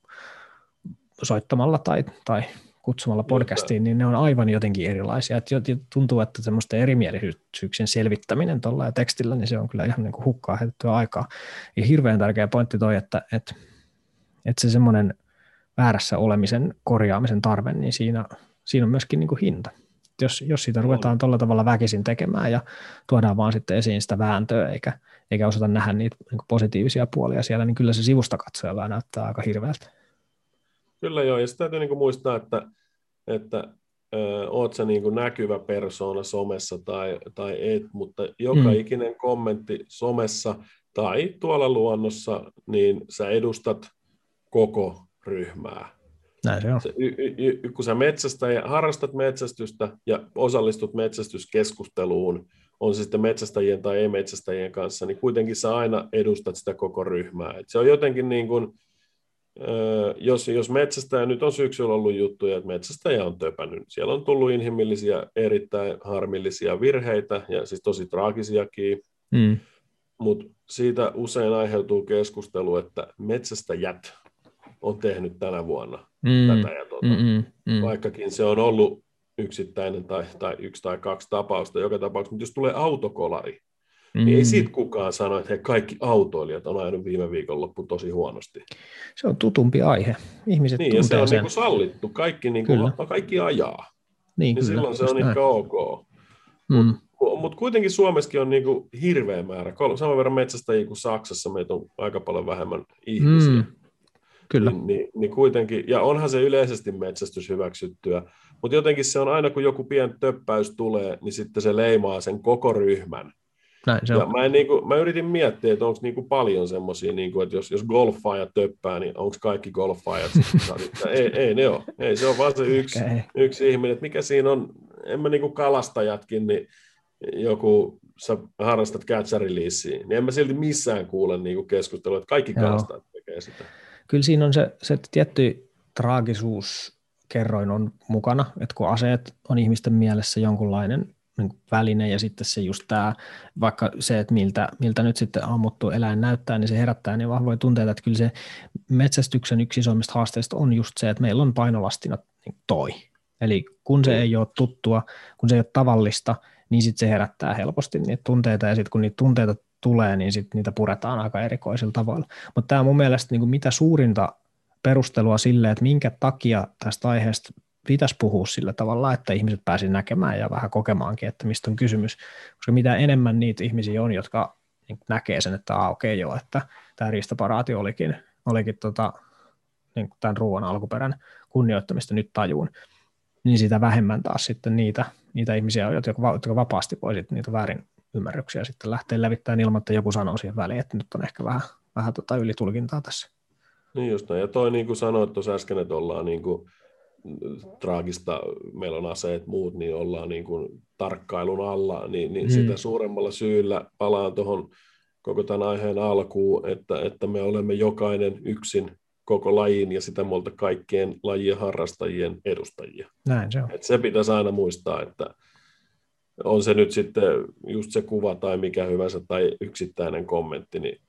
Speaker 1: soittamalla tai, tai kutsumalla podcastiin, niin ne on aivan jotenkin erilaisia. Et tuntuu, että semmoista erimielisyyksien selvittäminen tuolla ja tekstillä, niin se on kyllä ihan niin kuin hukkaa heitettyä aikaa. Ja hirveän tärkeä pointti toi, että, että, että se semmoinen väärässä olemisen korjaamisen tarve, niin siinä, siinä on myöskin niin kuin hinta. Jos, jos siitä ruvetaan tuolla tavalla väkisin tekemään ja tuodaan vaan sitten esiin sitä vääntöä, eikä, eikä osata nähdä niitä niin positiivisia puolia siellä, niin kyllä se sivusta katsojalla näyttää aika hirveältä.
Speaker 2: Kyllä joo, ja sitten täytyy niin kuin muistaa, että että ö, oot sä niin kuin näkyvä persoona somessa tai, tai et, mutta joka mm. ikinen kommentti somessa tai tuolla luonnossa, niin sä edustat koko ryhmää.
Speaker 1: Näin se on.
Speaker 2: Se, y, y, kun sä metsästä ja harrastat metsästystä ja osallistut metsästyskeskusteluun on se sitten metsästäjien tai ei-metsästäjien kanssa, niin kuitenkin sä aina edustat sitä koko ryhmää. Et se on jotenkin niin kuin, jos, jos metsästäjä, nyt on syksyllä ollut juttuja, että metsästäjä on töpännyt. Siellä on tullut inhimillisiä, erittäin harmillisia virheitä ja siis tosi traagisiakin. Mm. Mutta siitä usein aiheutuu keskustelu, että metsästäjät on tehnyt tänä vuonna mm. tätä ja tuota. Mm, mm. Vaikkakin se on ollut yksittäinen tai, tai yksi tai kaksi tapausta joka tapauksessa, mutta jos tulee autokolari, mm. niin ei siitä kukaan sano, että he kaikki autoilijat on ajanut viime viikonloppu tosi huonosti.
Speaker 1: Se on tutumpi aihe. Ihmiset
Speaker 2: niin, ja se on sen. Niin sallittu. Kaikki, niin kuin, kaikki ajaa. Niin, niin silloin se on niin ok. Mm. Mutta mut kuitenkin Suomessakin on niinku hirveä määrä, saman verran metsästäjiä kuin Saksassa, meitä on aika paljon vähemmän ihmisiä. Mm.
Speaker 1: Kyllä.
Speaker 2: Niin, niin, niin kuitenkin, ja onhan se yleisesti metsästys hyväksyttyä, mutta jotenkin se on aina, kun joku pieni töppäys tulee, niin sitten se leimaa sen koko ryhmän.
Speaker 1: Näin se ja
Speaker 2: on. Mä, en, niin kuin, mä yritin miettiä, että onko niin kuin paljon semmoisia, niin kuin, että jos, jos golfaaja töppää, niin onko kaikki golfaajat sitten? ei, ei ne ole. Ei, se on vaan se yksi, okay. yksi ihminen. Että mikä siinä on, en mä niin kuin kalastajatkin, niin joku, sä harrastat catcheriliisiä, niin en mä silti missään kuule niin kuin keskustelua, että kaikki Joo. kalastajat tekee sitä.
Speaker 1: Kyllä siinä on se, se tietty traagisuus kerroin on mukana, että kun aseet on ihmisten mielessä jonkunlainen niin väline ja sitten se just tämä, vaikka se, että miltä, miltä nyt sitten ammuttu eläin näyttää, niin se herättää niin vahvoja tunteita, että kyllä se metsästyksen yksi isoimmista haasteista on just se, että meillä on painolastina niin toi. Eli kun se ei ole tuttua, kun se ei ole tavallista, niin sitten se herättää helposti niitä tunteita ja sitten kun niitä tunteita tulee, niin sitten niitä puretaan aika erikoisilla tavalla. Mutta tämä on mun mielestä niin kuin mitä suurinta perustelua sille, että minkä takia tästä aiheesta pitäisi puhua sillä tavalla, että ihmiset pääsivät näkemään ja vähän kokemaankin, että mistä on kysymys. Koska mitä enemmän niitä ihmisiä on, jotka niin näkee sen, että okei okay, joo, että tämä riistaparaati olikin, olikin tota, niin tämän ruoan alkuperän kunnioittamista nyt tajuun, niin sitä vähemmän taas sitten niitä, niitä ihmisiä, jotka, jotka vapaasti voisit niitä väärin ymmärryksiä sitten lähteä levittämään ilman, että joku sanoo siihen väliin, että nyt on ehkä vähän, vähän tota ylitulkintaa tässä.
Speaker 2: Niin just näin. Ja toi niin kuin sanoit tuossa äsken, että ollaan niin kuin, traagista, meillä on aseet muut, niin ollaan niin kuin tarkkailun alla, niin, niin mm. sitä suuremmalla syyllä palaan tuohon koko tämän aiheen alkuun, että, että me olemme jokainen yksin koko lajin ja sitä muolta kaikkien lajien harrastajien edustajia.
Speaker 1: Näin se on.
Speaker 2: Et se pitäisi aina muistaa, että on se nyt sitten just se kuva tai mikä hyvänsä tai yksittäinen kommentti, niin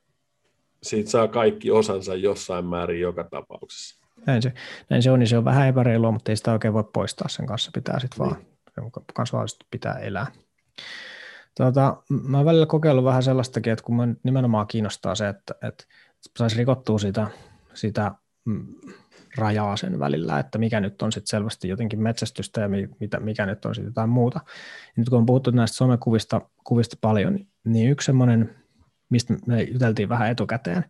Speaker 2: siitä saa kaikki osansa jossain määrin joka tapauksessa.
Speaker 1: Näin se, näin se on, niin se on vähän epäreilua, mutta ei sitä oikein voi poistaa sen kanssa, pitää sitten niin. vaan, kanssa pitää elää. Tuota, mä oon välillä kokeillut vähän sellaistakin, että kun mä nimenomaan kiinnostaa se, että, että saisi rikottua sitä, sitä mm, rajaa sen välillä, että mikä nyt on sitten selvästi jotenkin metsästystä ja mitä, mikä nyt on sitten jotain muuta. Ja nyt kun on puhuttu näistä somekuvista kuvista paljon, niin yksi semmoinen, mistä me juteltiin vähän etukäteen,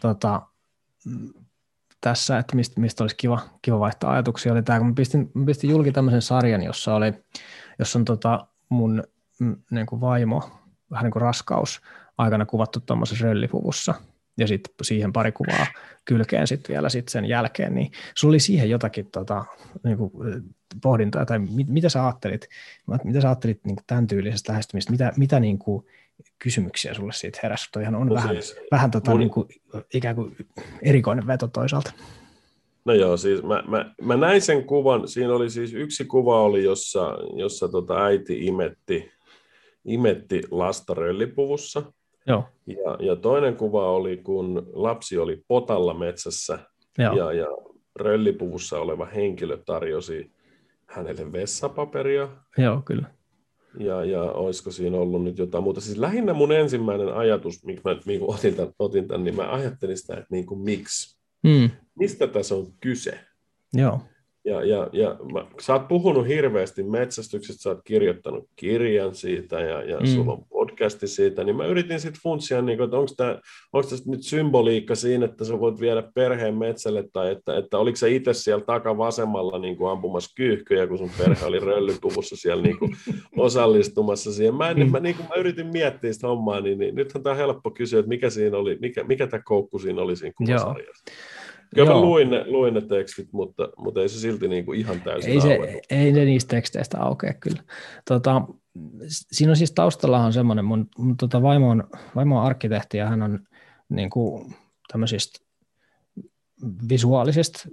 Speaker 1: tota, tässä, että mistä, mistä olisi kiva, kiva vaihtaa ajatuksia, oli tämä, kun mä pistin, mä pistin julki tämmöisen sarjan, jossa, oli, jossa on tota mun mm, niin kuin vaimo, vähän niin kuin raskaus, aikana kuvattu tuommoisessa röllipuvussa, ja sitten siihen pari kuvaa kylkeen sitten vielä sit sen jälkeen, niin sulla oli siihen jotakin tota, niin kuin pohdintaa, tai mit, mitä sä ajattelit, mitä sä ajattelit niin kuin tämän tyylisestä lähestymistä, mitä, mitä niin kuin, kysymyksiä sulle siitä heräsi. Toihan on no vähän, siis, vähän tota, mun... niin kuin, ikään kuin erikoinen veto toisaalta.
Speaker 2: No joo, siis mä, mä, mä näin sen kuvan, siinä oli siis yksi kuva oli, jossa, jossa tota äiti imetti, imetti lasta röllipuvussa.
Speaker 1: Joo.
Speaker 2: Ja, ja toinen kuva oli, kun lapsi oli potalla metsässä joo. ja, ja röllipuvussa oleva henkilö tarjosi hänelle vessapaperia.
Speaker 1: Joo, kyllä
Speaker 2: ja, ja olisiko siinä ollut nyt jotain muuta. Siis lähinnä mun ensimmäinen ajatus, minkä mä niin otin, tämän, otin tämän, niin mä ajattelin sitä, että niin kuin miksi.
Speaker 1: Hmm.
Speaker 2: Mistä tässä on kyse?
Speaker 1: Joo.
Speaker 2: Ja, ja, ja mä, sä oot puhunut hirveästi metsästyksestä, sä oot kirjoittanut kirjan siitä ja, ja mm. sulla on podcasti siitä, niin mä yritin sitten funtsia, niin että onko tämä nyt symboliikka siinä, että sä voit viedä perheen metsälle, tai että, että oliko se itse siellä takavasemmalla niin kuin ampumassa kyyhkyjä, kun sun perhe oli röllypuvussa siellä niin kuin osallistumassa siihen. Mä, en, mä, niin kuin, mä yritin miettiä sitä hommaa, niin, niin nythän tämä on helppo kysyä, että mikä siinä oli, mikä, mikä tämä koukku siinä oli siinä kuvasarjassa. Kyllä mä luin ne, luin ne tekstit, mutta, mutta ei se silti niin kuin ihan täysin
Speaker 1: ei, se, ei ne niistä teksteistä aukea kyllä. Tota, siinä on siis taustallahan semmoinen, mun, mun tota vaimo, on, vaimo on arkkitehti ja hän on niin kuin tämmöisistä visuaalisista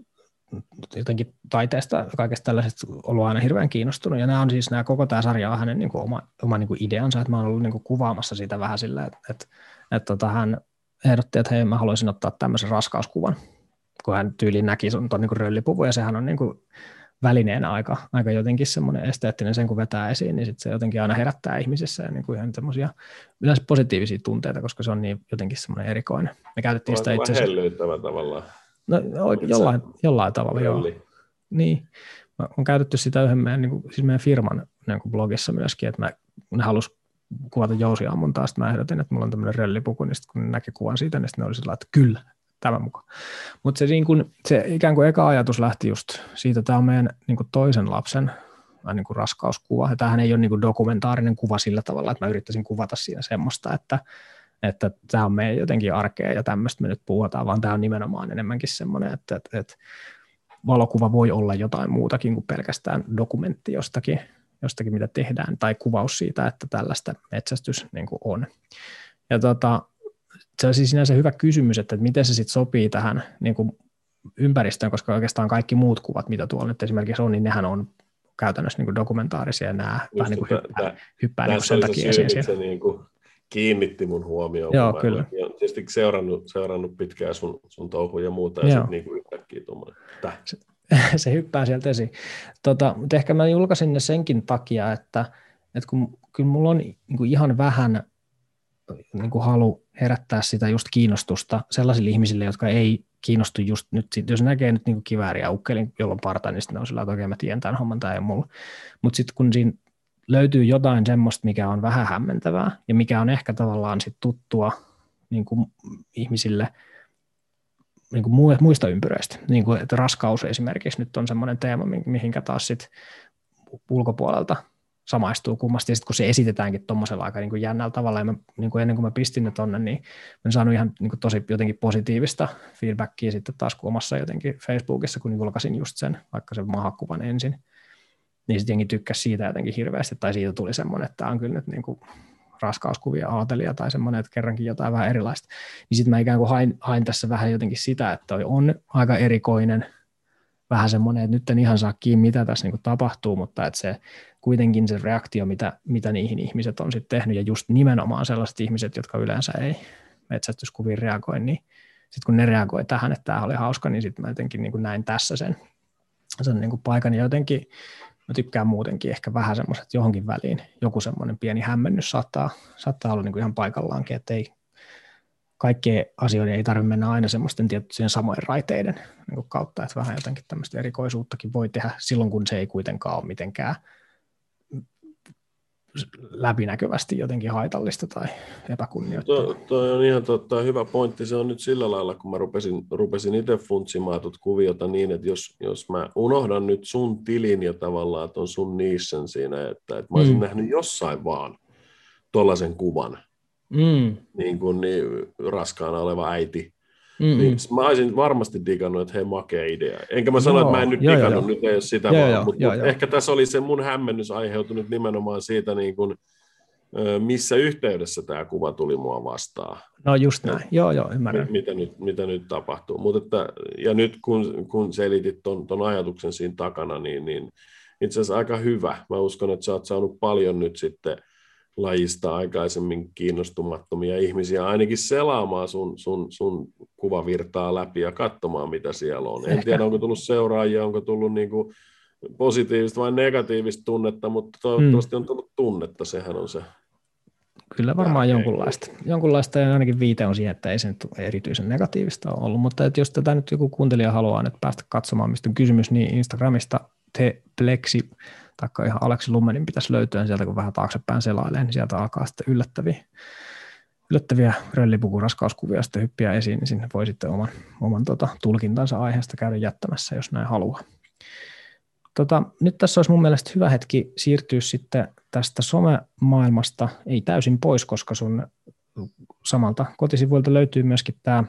Speaker 1: jotenkin taiteesta kaikesta tällaisesta ollut aina hirveän kiinnostunut. Ja nämä on siis, nämä koko tämä sarja on hänen niin kuin oma, oma niin kuin ideansa, että mä oon ollut niin kuin kuvaamassa sitä vähän sillä, että, että, että tota, hän ehdotti, että hei mä haluaisin ottaa tämmöisen raskauskuvan, kun hän tyyliin näki sun tuon niin röllipuvu, ja sehän on niin kuin välineenä aika, aika jotenkin semmoinen esteettinen sen, kun vetää esiin, niin sit se jotenkin aina herättää ihmisissä ja niin kuin ihan semmoisia yleensä positiivisia tunteita, koska se on niin jotenkin semmoinen erikoinen. Me käytettiin sitä itse
Speaker 2: asiassa... tavallaan.
Speaker 1: No oikein, jollain, jollain tavalla, joo. Niin. Mä on käytetty sitä yhden meidän, niin kuin, siis meidän firman niin kuin blogissa myöskin, että mä, ne halus kuvata jousiammuntaa, sitten mä ehdotin, että mulla on tämmöinen röllipuku, niin sitten kun ne näki kuvan siitä, niin sitten ne oli sillä että kyllä, tämän mukaan. Mutta se, niin kun, se ikään kuin eka ajatus lähti just siitä, tämä on meidän niin kuin toisen lapsen niin kuin raskauskuva. Ja tämähän ei ole niin kuin dokumentaarinen kuva sillä tavalla, että mä yrittäisin kuvata siinä semmoista, että, että tämä on meidän jotenkin arkea ja tämmöistä me nyt puhutaan, vaan tämä on nimenomaan enemmänkin semmoinen, että, että, että valokuva voi olla jotain muutakin kuin pelkästään dokumentti jostakin, jostakin mitä tehdään, tai kuvaus siitä, että tällaista metsästys niin kuin on. Ja tota, se on siis sinänsä hyvä kysymys, että miten se sitten sopii tähän niin kuin ympäristöön, koska oikeastaan kaikki muut kuvat, mitä tuolla nyt esimerkiksi on, niin nehän on käytännössä niin kuin dokumentaarisia, nämä Just vähän niin kuin hyppää, tämä, hyppää niin sen takia
Speaker 2: esiin. Se niin kuin kiinnitti mun huomioon.
Speaker 1: Joo, kyllä.
Speaker 2: Olen tietysti seurannut, seurannut pitkään sun, sun touhuja ja muuta, ja sitten niin kuin yhtäkkiä tuommoinen.
Speaker 1: Se, se hyppää sieltä esiin. Tota, mutta ehkä mä julkaisin ne senkin takia, että, että kun kyllä mulla on niin kuin ihan vähän niin kuin halu herättää sitä just kiinnostusta sellaisille ihmisille, jotka ei kiinnostu just nyt, jos näkee nyt niin kivääriä ukkelin, jolloin parta, niin sitten on sillä, että okei mä tiedän tämän homman, tämä ei mulla. Mutta sitten kun siinä löytyy jotain semmoista, mikä on vähän hämmentävää ja mikä on ehkä tavallaan sit tuttua niin kuin ihmisille niin kuin muista ympyröistä. Niin kuin, että raskaus esimerkiksi nyt on semmoinen teema, mihinkä taas sit ulkopuolelta samaistuu kummasti, ja sitten kun se esitetäänkin tuommoisella aika niin kuin jännällä tavalla, ja mä, niin kuin ennen kuin mä pistin ne tonne, niin mä saanut ihan niin kuin tosi jotenkin positiivista feedbackia sitten taas kun omassa jotenkin Facebookissa, kun julkaisin just sen, vaikka sen mahakuvan ensin, niin sitten jengi tykkäsi siitä jotenkin hirveästi, tai siitä tuli semmoinen, että tämä on kyllä nyt niin kuin raskauskuvia aatelia tai semmoinen, että kerrankin jotain vähän erilaista. Niin sitten mä ikään kuin hain, hain tässä vähän jotenkin sitä, että toi on aika erikoinen, vähän semmoinen, että nyt en ihan saa kiinni, mitä tässä niin tapahtuu, mutta että se kuitenkin se reaktio, mitä, mitä niihin ihmiset on sitten tehnyt, ja just nimenomaan sellaiset ihmiset, jotka yleensä ei metsästyskuviin reagoi, niin sitten kun ne reagoi tähän, että tämä oli hauska, niin sitten mä jotenkin niin näin tässä sen, sen niin paikan, ja jotenkin mä tykkään muutenkin ehkä vähän semmoiset johonkin väliin, joku semmoinen pieni hämmennys saattaa, saattaa olla niin kuin ihan paikallaankin, että ei, kaikkien asioiden ei tarvitse mennä aina semmoisten tiettyjen samojen raiteiden niin kautta, että vähän jotenkin tämmöistä erikoisuuttakin voi tehdä silloin, kun se ei kuitenkaan ole mitenkään läpinäkyvästi jotenkin haitallista tai epäkunnioittavaa.
Speaker 2: Tuo, toi on ihan totta, hyvä pointti. Se on nyt sillä lailla, kun mä rupesin, rupesin itse funtsimaan tuota kuviota niin, että jos, jos mä unohdan nyt sun tilin ja tavallaan ton sun niissen siinä, että, että mä olisin mm. nähnyt jossain vaan tuollaisen kuvan, mm. niin kuin niin raskaana oleva äiti, Mm-hmm. Niin mä olisin varmasti digannut, että hei makea idea. Enkä mä sano, joo, että mä en nyt joo, digannut, joo. nyt ei ole sitä joo, vaan, joo, mutta, joo, mutta joo. ehkä tässä oli se mun hämmennys aiheutunut nimenomaan siitä, niin kuin, missä yhteydessä tämä kuva tuli mua vastaan.
Speaker 1: No just näin, ja, joo joo, ymmärrän.
Speaker 2: Mitä nyt, mitä nyt tapahtuu. Mutta että, ja nyt kun, kun selitit ton, ton ajatuksen siinä takana, niin, niin itse asiassa aika hyvä. Mä uskon, että sä oot saanut paljon nyt sitten – lajista aikaisemmin kiinnostumattomia ihmisiä ainakin selaamaan sun, sun, sun kuvavirtaa läpi ja katsomaan, mitä siellä on. En tiedä, onko tullut seuraajia, onko tullut niin kuin positiivista vai negatiivista tunnetta, mutta toivottavasti mm. on tullut tunnetta, sehän on se.
Speaker 1: Kyllä varmaan jonkunlaista. Jonkunlaista ja ainakin viite on siihen, että ei se nyt erityisen negatiivista ole ollut, mutta että jos tätä nyt joku kuuntelija haluaa nyt päästä katsomaan, mistä on kysymys, niin Instagramista te Plexi taikka ihan Aleksi Lummenin pitäisi löytyä niin sieltä, kun vähän taaksepäin selailee, niin sieltä alkaa sitten yllättäviä, yllättäviä röllipukun raskauskuvia sitten hyppiä esiin, niin sinne voi sitten oman, oman tota, tulkintansa aiheesta käydä jättämässä, jos näin haluaa. Tota, nyt tässä olisi mun mielestä hyvä hetki siirtyä sitten tästä somemaailmasta, ei täysin pois, koska sun samalta kotisivuilta löytyy myöskin tämä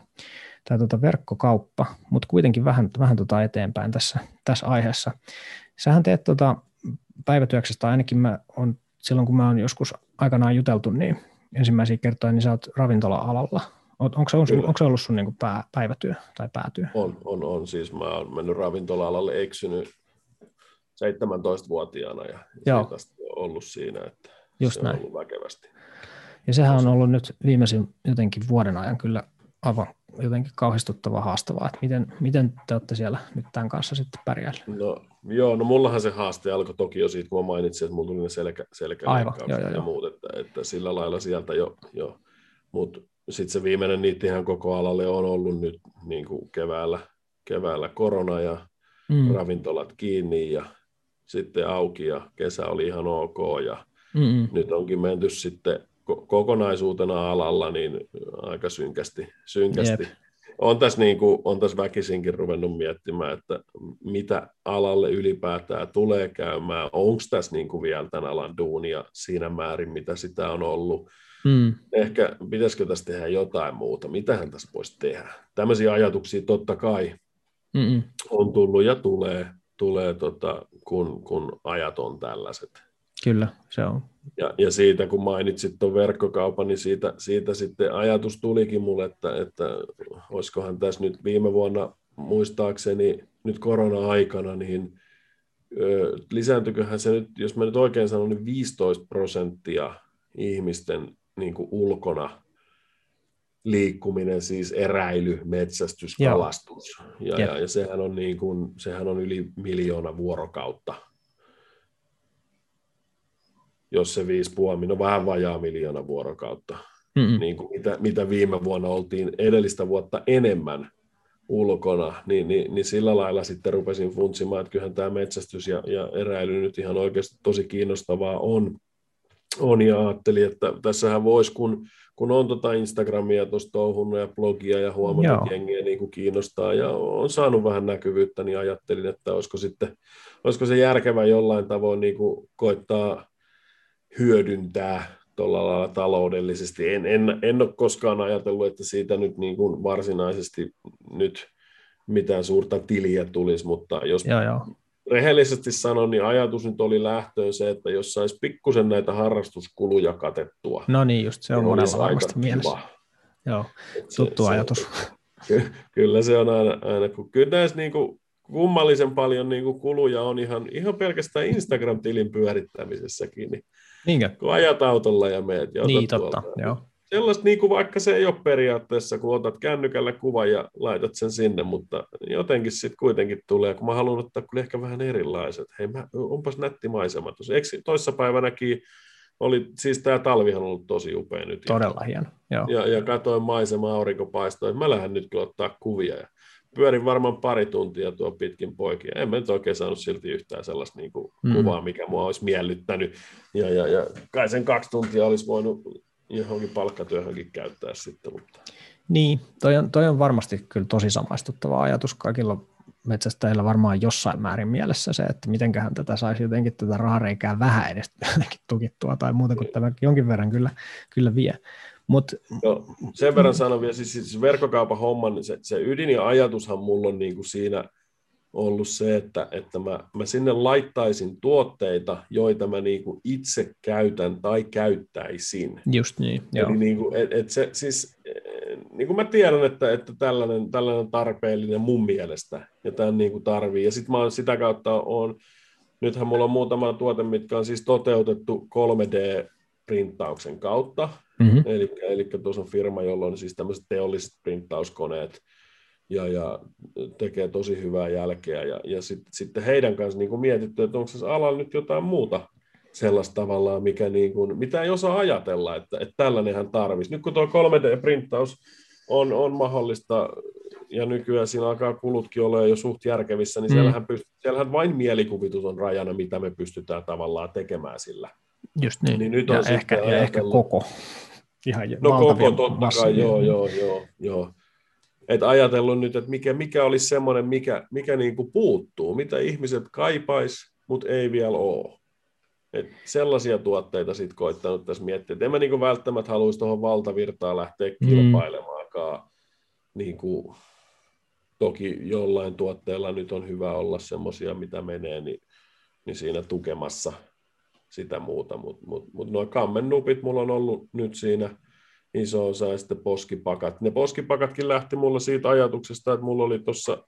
Speaker 1: tämä tota verkkokauppa, mutta kuitenkin vähän, vähän tota eteenpäin tässä, tässä aiheessa. Sähän teet tota päivätyöksestä, tai ainakin mä on, silloin kun mä oon joskus aikanaan juteltu, niin ensimmäisiä kertoja, niin sä oot ravintola-alalla. Onko se, onko se ollut sun niin pää, päivätyö tai päätyö?
Speaker 2: On, on, on. Siis mä oon mennyt ravintola-alalle eksynyt 17-vuotiaana ja Joo. ollut siinä, että Just se näin. on ollut väkevästi.
Speaker 1: Ja sehän on ollut nyt viimeisin jotenkin vuoden ajan kyllä aivan jotenkin kauhistuttava haastavaa, että miten, miten te olette siellä nyt tämän kanssa sitten pärjäällä?
Speaker 2: No joo, no mullahan se haaste alkoi toki jo siitä, kun mä mainitsin, että mulla tuli ne selkä, selkäleikkaukset ja joo. muut, että, että, sillä lailla sieltä jo, jo. mutta sitten se viimeinen niittihän koko alalle on ollut nyt niin kuin keväällä, keväällä korona ja mm. ravintolat kiinni ja sitten auki ja kesä oli ihan ok ja Mm-mm. nyt onkin menty sitten kokonaisuutena alalla niin aika synkästi. synkästi. On, tässä niin kuin, on tässä väkisinkin ruvennut miettimään, että mitä alalle ylipäätään tulee käymään. Onko tässä niin kuin vielä tämän alan duunia siinä määrin, mitä sitä on ollut. Mm. Ehkä pitäisikö tässä tehdä jotain muuta, mitähän tässä voisi tehdä. Tämmöisiä ajatuksia totta kai Mm-mm. on tullut ja tulee, tulee tota, kun, kun ajat on tällaiset.
Speaker 1: Kyllä, se on.
Speaker 2: Ja, ja siitä, kun mainitsit tuon verkkokaupan, niin siitä, siitä sitten ajatus tulikin mulle, että, että olisikohan tässä nyt viime vuonna muistaakseni nyt korona-aikana, niin ö, lisääntyiköhän se nyt, jos mä nyt oikein sanon, niin 15 prosenttia ihmisten niin kuin ulkona liikkuminen, siis eräily, metsästys, kalastus. Ja, ja, ja sehän, on niin kuin, sehän on yli miljoona vuorokautta jos se 5,5, no vähän vajaa miljoona vuorokautta, niin kuin mitä, mitä viime vuonna oltiin edellistä vuotta enemmän ulkona, niin, niin, niin sillä lailla sitten rupesin funtsimaan, että kyllähän tämä metsästys ja, ja eräily nyt ihan oikeasti tosi kiinnostavaa on. on ja ajattelin, että tässähän voisi, kun, kun on tota Instagramia tuossa touhunut ja blogia ja huomannut, että jengiä niin kuin kiinnostaa ja on saanut vähän näkyvyyttä, niin ajattelin, että olisiko, sitten, olisiko se järkevä jollain tavoin niin kuin koittaa hyödyntää tuolla lailla taloudellisesti. En, en, en ole koskaan ajatellut, että siitä nyt niin kuin varsinaisesti nyt mitään suurta tiliä tulisi, mutta jos joo, joo. rehellisesti sanon, niin ajatus nyt oli lähtöön se, että jos saisi pikkusen näitä harrastuskuluja katettua.
Speaker 1: No niin, just se on niin monella varmasti mielessä. Joo, tuttu se, ajatus.
Speaker 2: Se, kyllä se on aina, aina kun kyllä näissä niin kuin kummallisen paljon niin kuin kuluja on ihan, ihan pelkästään Instagram-tilin pyörittämisessäkin, niin Niinkö? Kun ajat autolla ja meet ja
Speaker 1: Niin, totta, tuolta. joo.
Speaker 2: Sellaista niin kuin vaikka se ei ole periaatteessa, kun otat kännykällä kuvan ja laitat sen sinne, mutta jotenkin sitten kuitenkin tulee, kun mä haluan ottaa kyllä ehkä vähän erilaiset. Hei, mä, onpas nätti maisema tuossa. Toissapäivänäkin oli, siis tämä talvihan on ollut tosi upea nyt.
Speaker 1: Todella hieno, joo.
Speaker 2: Ja, ja katoin maisemaa, aurinko paistoi, mä lähden nyt kyllä ottaa kuvia. Ja pyörin varmaan pari tuntia tuo pitkin poikia. En mä nyt oikein saanut silti yhtään sellaista niin kuin mm. kuvaa, mikä mua olisi miellyttänyt. Ja, ja, ja kai sen kaksi tuntia olisi voinut johonkin palkkatyöhönkin käyttää sitten. Mutta...
Speaker 1: Niin, toi on, toi on varmasti kyllä tosi samaistuttava ajatus kaikilla metsästäjillä varmaan jossain määrin mielessä se, että mitenköhän tätä saisi jotenkin tätä rahareikää vähän edes tukittua tai muuta kuin tämä jonkin verran kyllä, kyllä vie. Mut,
Speaker 2: no, sen verran sanon vielä, siis, siis verkkokaupan homman, niin se, se ydin ja ajatushan mulla on niin kuin siinä ollut se, että, että mä, mä sinne laittaisin tuotteita, joita mä niin kuin itse käytän tai käyttäisin.
Speaker 1: Just niin, joo.
Speaker 2: Eli niin kuin, et, et se, siis, niin kuin mä tiedän, että, että tällainen, tällainen on tarpeellinen mun mielestä, ja tämän niin kuin tarvii. Ja sitten mä oon sitä kautta on, nythän mulla on muutama tuote, mitkä on siis toteutettu 3D-printtauksen kautta, Mm-hmm. Eli, eli tuossa on firma, jolla on siis tämmöiset teolliset printtauskoneet ja, ja tekee tosi hyvää jälkeä. Ja, ja sitten sit heidän kanssa niin mietitty, että onko tässä alalla nyt jotain muuta sellaista tavallaan, mikä niin kuin, mitä ei osaa ajatella, että, että tällainenhan tarvitsisi. Nyt kun tuo 3D-printtaus on, on mahdollista ja nykyään siinä alkaa kulutkin olla jo suht järkevissä, niin mm. siellähän, pyst- siellähän vain mielikuvitus on rajana, mitä me pystytään tavallaan tekemään sillä.
Speaker 1: Just niin, niin nyt ja, on ehkä, ja ehkä koko
Speaker 2: ihan No koko totta kai, joo, joo, joo, joo. Et ajatellut nyt, että mikä, mikä olisi semmoinen, mikä, mikä niin kuin puuttuu, mitä ihmiset kaipais, mutta ei vielä ole. Et sellaisia tuotteita sitten koittanut tässä miettiä. Et en mä niin välttämättä haluaisi tuohon valtavirtaan lähteä mm. kilpailemaankaan. niin kuin, toki jollain tuotteella nyt on hyvä olla semmoisia, mitä menee, niin, niin siinä tukemassa sitä muuta, mutta mut, mut nuo kammennupit mulla on ollut nyt siinä iso osa ja sitten poskipakat. Ne poskipakatkin lähti mulle siitä ajatuksesta, että mulla oli tuossa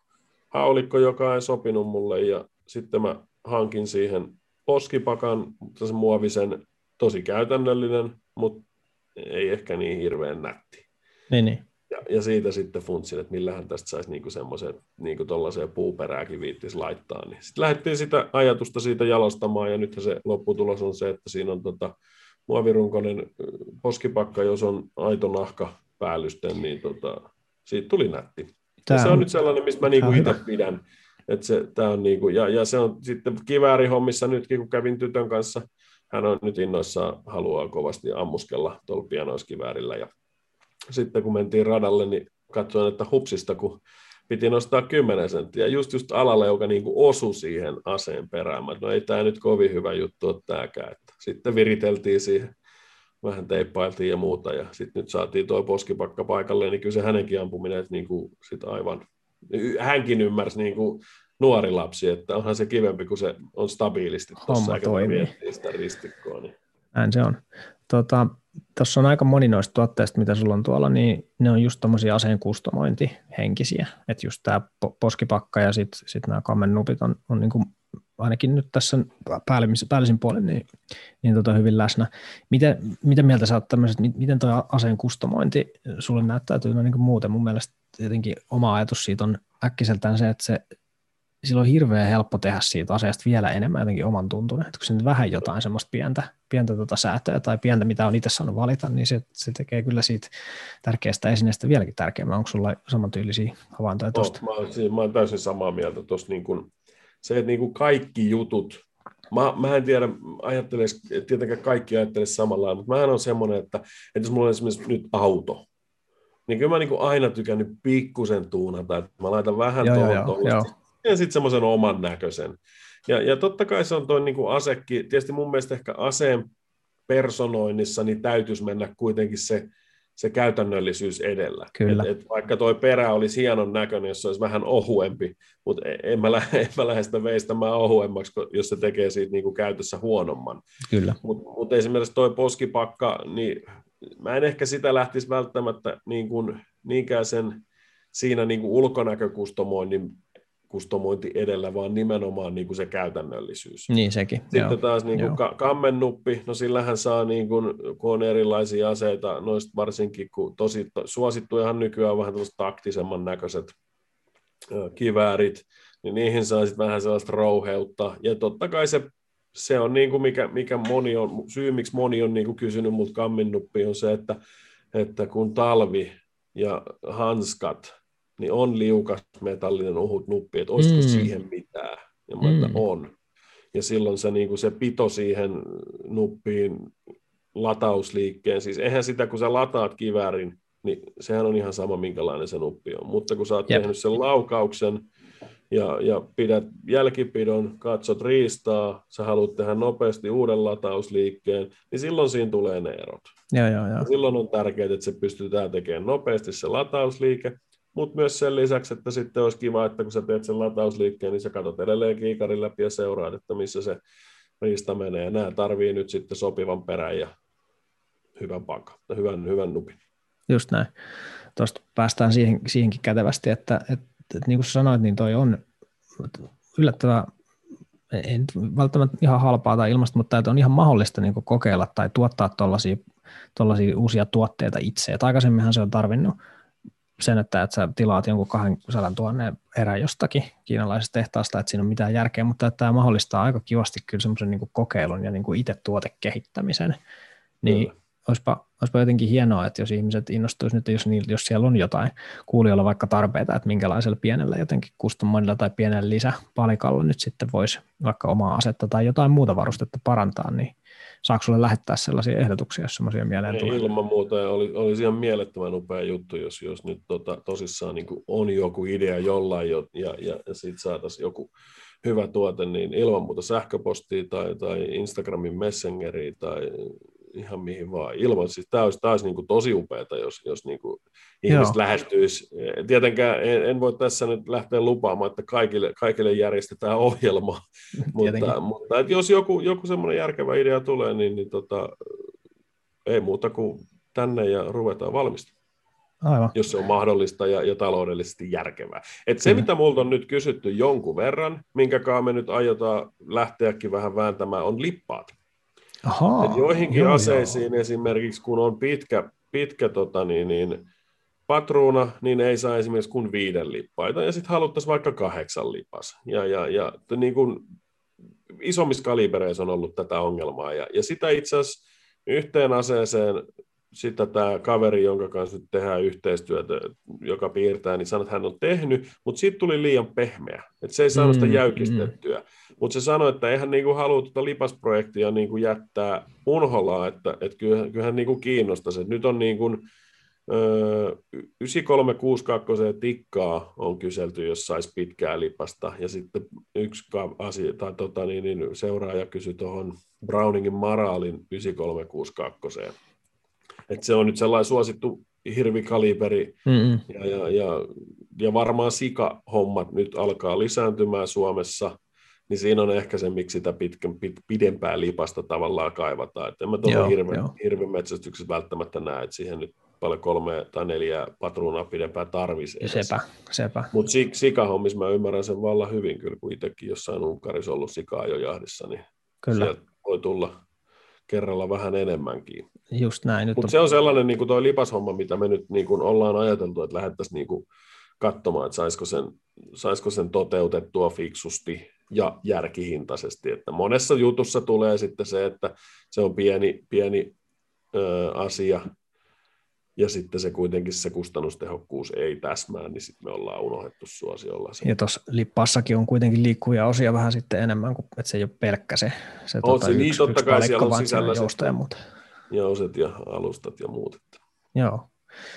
Speaker 2: haulikko, joka ei sopinut mulle ja sitten mä hankin siihen poskipakan, se muovisen, tosi käytännöllinen, mutta ei ehkä niin hirveän nätti.
Speaker 1: Niin, niin.
Speaker 2: Ja, ja siitä sitten funtsin, että millähän tästä saisi niinku semmoisen niinku tuollaiseen puuperääkin viittis laittaa. Niin sitten lähdettiin sitä ajatusta siitä jalostamaan, ja nythän se lopputulos on se, että siinä on tota, muovirunkoinen poskipakka, jos on aito nahka päällysten, niin tota, siitä tuli nätti. Tämä se on, on nyt sellainen, mistä mä niinku itse pidän. Että se, tää on niinku, ja, ja se on sitten kiväärihommissa nytkin, kun kävin tytön kanssa, hän on nyt innoissaan, haluaa kovasti ammuskella tuolla pianoiskiväärillä. Ja sitten kun mentiin radalle, niin katsoin, että hupsista, kun piti nostaa 10 senttiä, just just alalle, joka niin kuin osui siihen aseen perään. Mä, no ei tämä nyt kovin hyvä juttu ole tämäkään. Että sitten viriteltiin siihen, vähän teippailtiin ja muuta, ja sitten nyt saatiin tuo poskipakka paikalle, niin kyllä se hänenkin ampuminen että niin kuin sit aivan, hänkin ymmärsi niin kuin nuori lapsi, että onhan se kivempi, kun se on stabiilisti tuossa, eikä sitä ristikkoa. Niin.
Speaker 1: Näin se on. Tota, tuossa on aika moni noista tuotteista, mitä sulla on tuolla, niin ne on just tommosia aseen kustomointihenkisiä. Että just tämä poskipakka ja sitten sit nämä kammennupit on, on niinku ainakin nyt tässä päällisin puolin niin, niin tota hyvin läsnä. Miten, miten mieltä sä oot tämmöiset, miten tuo aseen kustomointi sulle näyttäytyy no niin muuten? Mun mielestä jotenkin oma ajatus siitä on äkkiseltään se, että se silloin on hirveän helppo tehdä siitä asiasta vielä enemmän jotenkin oman tuntuneen. Että kun se nyt vähän jotain semmoista pientä, pientä tota säätöä tai pientä, mitä on itse saanut valita, niin se, se tekee kyllä siitä tärkeästä esineestä vieläkin tärkeämmän. Onko sulla samantyylisiä havaintoja tuosta?
Speaker 2: Oh, mä, siis, mä olen täysin samaa mieltä tuossa. Niin kun, se, että niin kuin kaikki jutut, mä, mä en tiedä, ajattelis, tietenkään kaikki ajattelisi samalla mutta mä on semmoinen, että, että jos mulla on esimerkiksi nyt auto, niin kyllä mä niin aina tykännyt pikkusen tuunata, että mä laitan vähän tuohon ja sitten semmoisen oman näköisen. Ja, ja totta kai se on tuo niin asekki, tietysti mun mielestä ehkä aseen personoinnissa niin täytyisi mennä kuitenkin se, se käytännöllisyys edellä.
Speaker 1: Kyllä.
Speaker 2: Et, et vaikka tuo perä olisi hienon näköinen, jos se olisi vähän ohuempi, mutta e, en mä, lähde, en mä lähde sitä veistämään ohuemmaksi, jos se tekee siitä niin kuin käytössä huonomman.
Speaker 1: Kyllä.
Speaker 2: Mutta mut esimerkiksi tuo poskipakka, niin mä en ehkä sitä lähtisi välttämättä niin kuin, niinkään sen siinä niin kuin ulkonäkökustomoinnin kustomointi edellä, vaan nimenomaan niin kuin se käytännöllisyys.
Speaker 1: Niin sekin.
Speaker 2: Sitten joo. taas niin kuin ka- kammennuppi, no sillähän saa, niin kuin, kun on erilaisia aseita, noista varsinkin, kun tosi to, suosittujahan nykyään on vähän tällaiset taktisemman näköiset ö, kiväärit, niin niihin saa sitten vähän sellaista rouheutta, ja totta kai se, se on niin kuin mikä, mikä moni on, syy miksi moni on niin kuin kysynyt multa kammennuppi on se, että, että kun talvi ja hanskat niin on liukas metallinen ohut nuppi, että olisiko mm. siihen mitään. Ja mä mm. on. Ja silloin se, niin kuin se pito siihen nuppiin latausliikkeen, siis eihän sitä, kun sä lataat kiväärin, niin sehän on ihan sama, minkälainen se nuppi on. Mutta kun sä oot Jep. tehnyt sen laukauksen ja, ja pidät jälkipidon, katsot riistaa, sä haluat tehdä nopeasti uuden latausliikkeen, niin silloin siinä tulee ne erot.
Speaker 1: Ja, ja, ja.
Speaker 2: Silloin on tärkeää, että se pystytään tekemään nopeasti se latausliike, mutta myös sen lisäksi, että sitten olisi kiva, että kun sä teet sen latausliikkeen, niin sä katsot edelleen kiikarin läpi ja seuraat, että missä se riista menee. Nämä tarvii nyt sitten sopivan perän ja hyvän pakan, hyvän, hyvän nupin.
Speaker 1: Just näin. Tuosta päästään siihen, siihenkin kätevästi, että, että, että niin kuin sanoit, niin toi on yllättävän ei välttämättä ihan halpaa tai ilmasta, mutta että on ihan mahdollista niin kokeilla tai tuottaa tuollaisia uusia tuotteita itse. Et aikaisemminhan se on tarvinnut sen, että, että sä tilaat jonkun 200 000 erä jostakin kiinalaisesta tehtaasta, että siinä on mitään järkeä, mutta että tämä mahdollistaa aika kivasti kyllä semmoisen niin kokeilun ja niin kuin itse tuotekehittämisen. Niin mm. olisipa, olisipa jotenkin hienoa, että jos ihmiset innostuisivat nyt, jos, niillä, jos siellä on jotain kuulijoilla vaikka tarpeita, että minkälaisella pienellä jotenkin custom tai pienellä lisäpalikalla nyt sitten voisi vaikka omaa asetta tai jotain muuta varustetta parantaa, niin saako sulle lähettää sellaisia ehdotuksia, jos sellaisia mieleen
Speaker 2: tulee? Ilman muuta, ja oli, olisi ihan mielettömän upea juttu, jos, jos nyt tota, tosissaan niin on joku idea jollain, jo, ja, ja, ja sitten saataisiin joku hyvä tuote, niin ilman muuta sähköpostia tai, tai Instagramin messengeriä tai ihan mihin vaan. Ilman, siis tämä olisi, tämä olisi niin kuin tosi upeata, jos, jos niin kuin ihmiset Joo. lähestyisi. Tietenkään en, en, voi tässä nyt lähteä lupaamaan, että kaikille, kaikille järjestetään ohjelma, mutta, mutta että jos joku, joku semmoinen järkevä idea tulee, niin, niin tota, ei muuta kuin tänne ja ruvetaan valmistamaan. Aivan. jos se on mahdollista ja, ja taloudellisesti järkevää. Et se, Kyllä. mitä multa on nyt kysytty jonkun verran, minkä me nyt aiotaan lähteäkin vähän vääntämään, on lippaat. Ahaa, Et joihinkin joo, aseisiin joo. esimerkiksi, kun on pitkä, pitkä tota, niin, niin, patruuna, niin ei saa esimerkiksi kuin viiden lippaita, ja sitten haluttaisiin vaikka kahdeksan lipas. Ja, ja, ja niin kuin, isommissa kalibereissa on ollut tätä ongelmaa, ja, ja sitä itse asiassa yhteen aseeseen sitä tämä kaveri, jonka kanssa nyt tehdään yhteistyötä, joka piirtää, niin sanoi, että hän on tehnyt, mutta siitä tuli liian pehmeä. Että se ei saanut sitä mm, jäykistettyä. Mm. Mutta se sanoi, että eihän niinku halua tuota lipasprojektia niinku jättää unholaa, että, että kyllähän, kyllähän niinku kiinnostaisi. Nyt on niinku, 9362 tikkaa on kyselty, jos saisi pitkää lipasta, ja sitten yksi asia, tai tota, niin, niin, seuraaja kysyi tuohon Browningin Maraalin 9362. Et se on nyt sellainen suosittu hirvikaliberi, Mm-mm. ja, ja, ja, ja varmaan sikahommat nyt alkaa lisääntymään Suomessa, niin siinä on ehkä se, miksi sitä pitkän, pit, pidempää lipasta tavallaan kaivataan. Et en mä tuolla hirven, hirvimetsästyksessä välttämättä näe, että siihen nyt paljon kolme tai neljä patruunaa pidempää tarvisi.
Speaker 1: Sepä, sepä.
Speaker 2: Mutta sikahommissa mä ymmärrän sen vallan hyvin kyllä, kun itsekin jossain Unkarissa ollut sikaa jo jahdissa, niin kyllä. voi tulla kerralla vähän enemmänkin.
Speaker 1: Just näin.
Speaker 2: Mutta on... se on sellainen niin kuin tuo lipashomma, mitä me nyt niin kuin ollaan ajateltu, että lähdettäisiin niin kuin katsomaan, että saisiko sen, saisiko sen toteutettua fiksusti ja järkihintaisesti. Että monessa jutussa tulee sitten se, että se on pieni, pieni ö, asia, ja sitten se kuitenkin se kustannustehokkuus ei täsmää, niin sitten me ollaan unohdettu suosiolla.
Speaker 1: Ja tuossa lippassakin on kuitenkin liikkuvia osia vähän sitten enemmän, kuin, että se ei ole pelkkä se, se
Speaker 2: on tuota, se, niin, yksi, totta yksi kai siellä on sisällä
Speaker 1: jousta ja.
Speaker 2: Jouset ja alustat ja muut.
Speaker 1: Joo.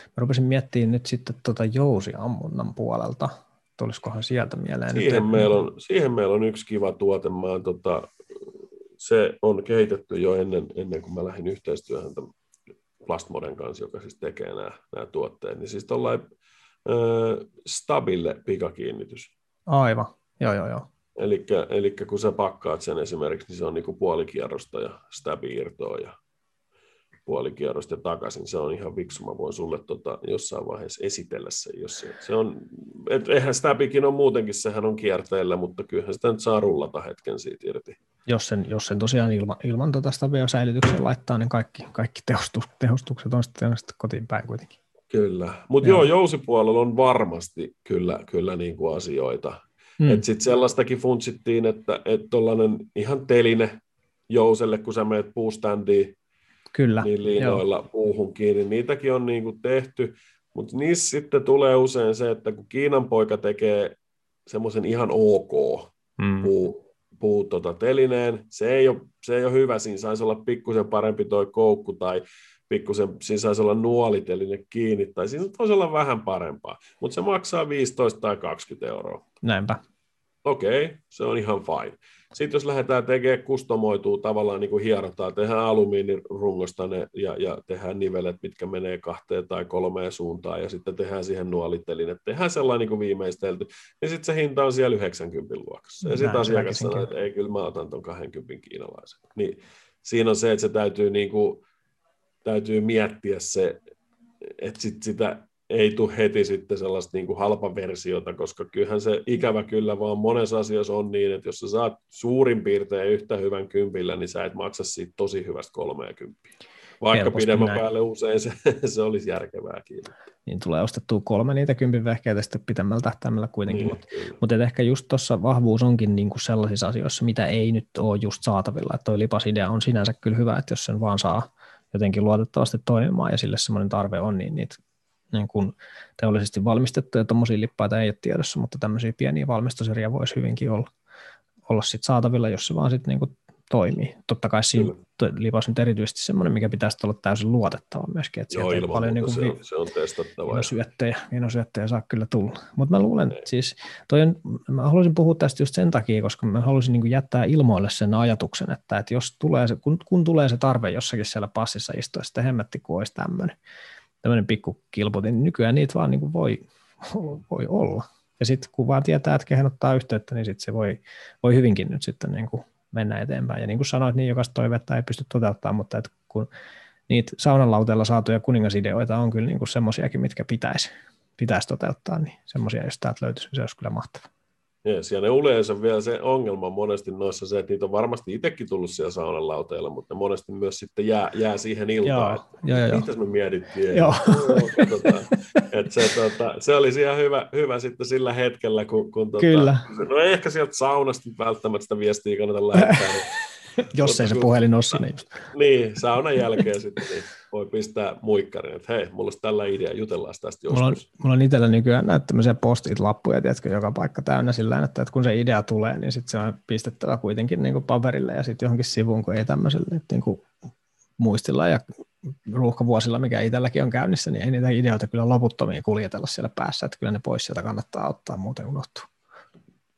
Speaker 1: Mä rupesin miettimään nyt sitten tuota jousiammunnan puolelta, tulisikohan sieltä mieleen?
Speaker 2: Siihen, nyt, meillä on, siihen meillä on yksi kiva tuote. Mä oon, tota, se on kehitetty jo ennen, ennen kuin mä lähdin yhteistyöhön tämän Plastmoden kanssa, joka siis tekee nämä, nämä tuotteet, niin siis tuollainen stabille pikakiinnitys.
Speaker 1: Aivan, joo joo joo.
Speaker 2: Eli kun sä pakkaat sen esimerkiksi, niin se on niinku puolikierrosta ja stabi-irtoa ja puolikierrosta takaisin. Se on ihan viksu. Mä voin sulle tota, jossain vaiheessa esitellä sen. Jos se, se on, et, eihän stabikin on muutenkin, sehän on kierteellä, mutta kyllähän sitä nyt saa rullata hetken siitä irti.
Speaker 1: Jos sen, jos sen tosiaan ilman, ilman tota säilytyksen laittaa, niin kaikki, kaikki tehostus, tehostukset on sitten, sitten kotiin päin kuitenkin.
Speaker 2: Kyllä, mutta joo. jousipuolella on varmasti kyllä, kyllä niin kuin asioita. Hmm. Että sitten sellaistakin funtsittiin, että tuollainen ihan teline jouselle, kun sä meet puustandiin,
Speaker 1: Kyllä,
Speaker 2: niin liinoilla joo. puuhun kiinni. Niitäkin on niin kuin tehty, mutta niissä sitten tulee usein se, että kun Kiinan poika tekee semmoisen ihan ok mm. puu, puu tota, telineen, se ei, ole, se ei ole hyvä, siinä saisi olla pikkusen parempi toi koukku tai pikkusen, siinä saisi olla nuoliteline kiinni, tai siinä voisi olla vähän parempaa, mutta se maksaa 15 tai 20 euroa.
Speaker 1: Näinpä.
Speaker 2: Okei, okay, se on ihan fine. Sitten jos lähdetään tekemään kustomoituu tavallaan niin kuin hierotaan, tehdään alumiinirungosta ne ja, ja tehdään nivelet, mitkä menee kahteen tai kolmeen suuntaan ja sitten tehdään siihen nuolittelin, että tehdään sellainen niin kuin viimeistelty, niin sitten se hinta on siellä 90 luokassa. Ja sitten asiakas sanoo, että ei, kyllä mä otan tuon 20 kiinalaisen. Niin siinä on se, että se täytyy, niin kuin, täytyy miettiä se, että sit sitä ei tule heti sitten sellaista niin kuin halpaversiota, koska kyllähän se ikävä kyllä vaan monessa asiassa on niin, että jos sä saat suurin piirtein yhtä hyvän kympillä, niin sä et maksa siitä tosi hyvästä 30. Vaikka Helposti pidemmän näin. päälle usein se, se olisi järkevääkin.
Speaker 1: Niin tulee ostettua kolme niitä kympin vehkeitä sitten pitemmällä tähtäimellä kuitenkin, niin, mutta mut ehkä just tuossa vahvuus onkin niinku sellaisissa asioissa, mitä ei nyt ole just saatavilla, että toi lipasidea on sinänsä kyllä hyvä, että jos sen vaan saa jotenkin luotettavasti toimimaan ja sille semmoinen tarve on, niin niitä niin kuin teollisesti valmistettuja tuommoisia lippaita ei ole tiedossa, mutta tämmöisiä pieniä valmistoseriä voisi hyvinkin olla, olla sit saatavilla, jos se vaan sitten niin toimii. Totta kai siinä lipas nyt erityisesti semmoinen, mikä pitäisi olla täysin luotettava myöskin, että
Speaker 2: Joo, ilman paljon niin se, on, se on testattava.
Speaker 1: Syöttejä, syöttejä saa kyllä tulla. Mutta mä luulen, että siis toi on, mä haluaisin puhua tästä just sen takia, koska mä haluaisin niin jättää ilmoille sen ajatuksen, että, että jos tulee se, kun, kun tulee se tarve jossakin siellä passissa istua, sitten hemmetti, kun olisi tämmöinen, tämmöinen pikku kilputin, niin nykyään niitä vaan niin voi, voi olla. Ja sitten kun vaan tietää, että kehen ottaa yhteyttä, niin sitten se voi, voi hyvinkin nyt sitten niin kuin mennä eteenpäin. Ja niin kuin sanoit, niin jokaista toivetta ei pysty toteuttamaan, mutta että kun niitä saunalauteella saatuja kuningasideoita on kyllä niin semmoisiakin, mitkä pitäisi, pitäisi toteuttaa, niin semmoisia, jos täältä löytyisi, se olisi kyllä mahtavaa.
Speaker 2: Yes, ja ne yleensä vielä se ongelma monesti noissa se, että niitä on varmasti itsekin tullut siellä saunan lauteilla, mutta ne monesti myös sitten jää, jää siihen iltaan. Joo, joo, joo. Mitäs me mietittiin?
Speaker 1: Joo.
Speaker 2: että se, tota, se olisi ihan hyvä, hyvä sitten sillä hetkellä, kun, kun tota,
Speaker 1: Kyllä.
Speaker 2: no ei ehkä sieltä saunasta välttämättä sitä viestiä kannata lähettää. Niin
Speaker 1: Jos ei se puhelin ole
Speaker 2: niin. Niin, saunan jälkeen sitten niin voi pistää muikkarin, että hei, mulla olisi tällä idea, jutellaan tästä joskus.
Speaker 1: Mulla on, mulla on itsellä nykyään näitä tämmöisiä postit-lappuja, tiedätkö, joka paikka täynnä sillä että kun se idea tulee, niin sitten se on pistettävä kuitenkin niin kuin paperille ja sitten johonkin sivuun, kun ei tämmöiselle niin kuin muistilla ja ruuhkavuosilla, mikä itselläkin on käynnissä, niin ei niitä ideoita kyllä loputtomia kuljetella siellä päässä, että kyllä ne pois sieltä kannattaa ottaa, muuten unohtuu.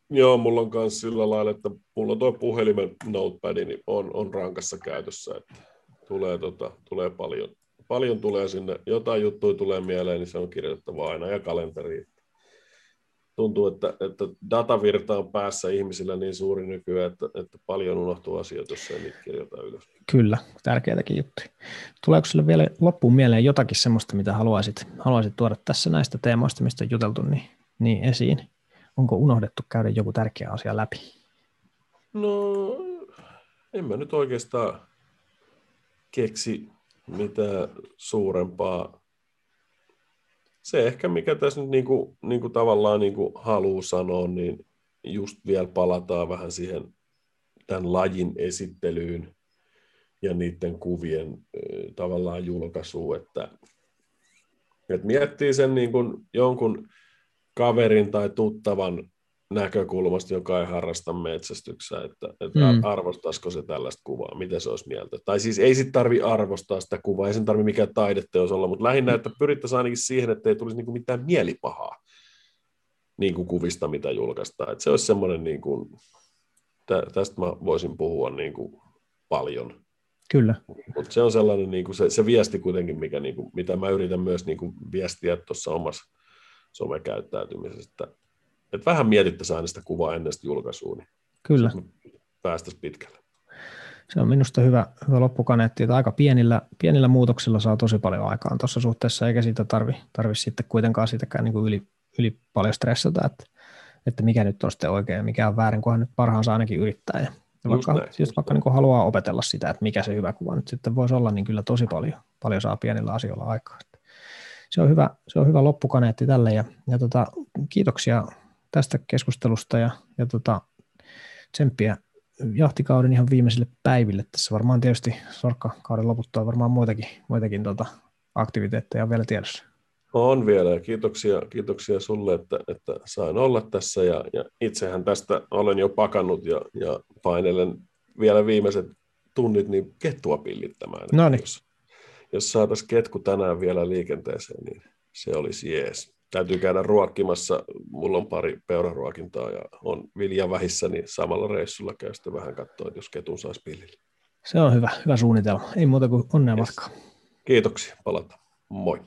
Speaker 2: Joo, mulla on myös sillä lailla, että mulla on tuo puhelimen notepad, niin on, on rankassa käytössä, että tulee, tota, tulee paljon, paljon tulee sinne, jotain juttuja tulee mieleen, niin se on kirjoitettava aina ja kalenteri. Tuntuu, että, että datavirta on päässä ihmisillä niin suuri nykyään, että, että paljon unohtuu asioita, jos ei niitä kirjoita ylös.
Speaker 1: Kyllä, tärkeitäkin juttuja. Tuleeko sinulle vielä loppuun mieleen jotakin sellaista, mitä haluaisit, haluaisit tuoda tässä näistä teemoista, mistä on juteltu, niin, niin esiin? Onko unohdettu käydä joku tärkeä asia läpi?
Speaker 2: No, en mä nyt oikeastaan keksi mitään suurempaa. Se ehkä, mikä tässä nyt niin kuin, niin kuin tavallaan niin kuin haluaa sanoa, niin just vielä palataan vähän siihen tämän lajin esittelyyn ja niiden kuvien tavallaan julkaisuun, että, että miettii sen niin kuin jonkun kaverin tai tuttavan näkökulmasta, joka ei harrasta metsästyksää, että, että mm. arvostaisiko se tällaista kuvaa, mitä se olisi mieltä. Tai siis ei sitten tarvi arvostaa sitä kuvaa, ei sen tarvi mikään taideteos olla, mutta lähinnä, että pyrittäisiin ainakin siihen, että ei tulisi niinku mitään mielipahaa niin kuin kuvista, mitä julkaistaan. Että se olisi semmoinen, niin kuin, tä, tästä mä voisin puhua niin kuin paljon.
Speaker 1: Kyllä.
Speaker 2: Mutta se on sellainen niin kuin se, se viesti kuitenkin, mikä, niin kuin, mitä mä yritän myös niin kuin viestiä tuossa omassa somekäyttäytymisessä, että että vähän mietittäisiin aina sitä kuvaa ennen sitä julkaisua, niin
Speaker 1: Kyllä.
Speaker 2: päästäisiin pitkälle.
Speaker 1: Se on minusta hyvä, hyvä loppukaneetti, että aika pienillä, pienillä muutoksilla saa tosi paljon aikaan tuossa suhteessa, eikä siitä tarvi, tarvi sitten kuitenkaan siitäkään niin kuin yli, yli paljon stressata, että, että mikä nyt on sitten oikein ja mikä on väärin, kunhan nyt parhaansa ainakin yrittää. Ja, ja vaikka, näin, siis vaikka niin kuin haluaa opetella sitä, että mikä se hyvä kuva nyt sitten voisi olla, niin kyllä tosi paljon, paljon saa pienillä asioilla aikaa. Se on hyvä, se on hyvä loppukaneetti tälle ja, ja tota, kiitoksia tästä keskustelusta ja, ja tota, tsemppiä jahtikauden ihan viimeisille päiville. Tässä varmaan tietysti sorkkakauden loputtua varmaan muitakin, muitakin tota, aktiviteetteja on vielä tiedossa.
Speaker 2: On vielä ja kiitoksia, kiitoksia sulle, että, että sain olla tässä ja, ja itsehän tästä olen jo pakannut ja, ja painelen vielä viimeiset tunnit niin kettua pillittämään.
Speaker 1: No niin.
Speaker 2: Jos, jos saataisiin ketku tänään vielä liikenteeseen, niin se olisi jees täytyy käydä ruokkimassa. Mulla on pari peuraruokintaa ja on vilja vähissä, niin samalla reissulla käy sitten vähän katsoa, jos ketun saisi pillille.
Speaker 1: Se on hyvä, hyvä suunnitelma. Ei muuta kuin onnea yes. matkaa.
Speaker 2: Kiitoksia, palata. Moi.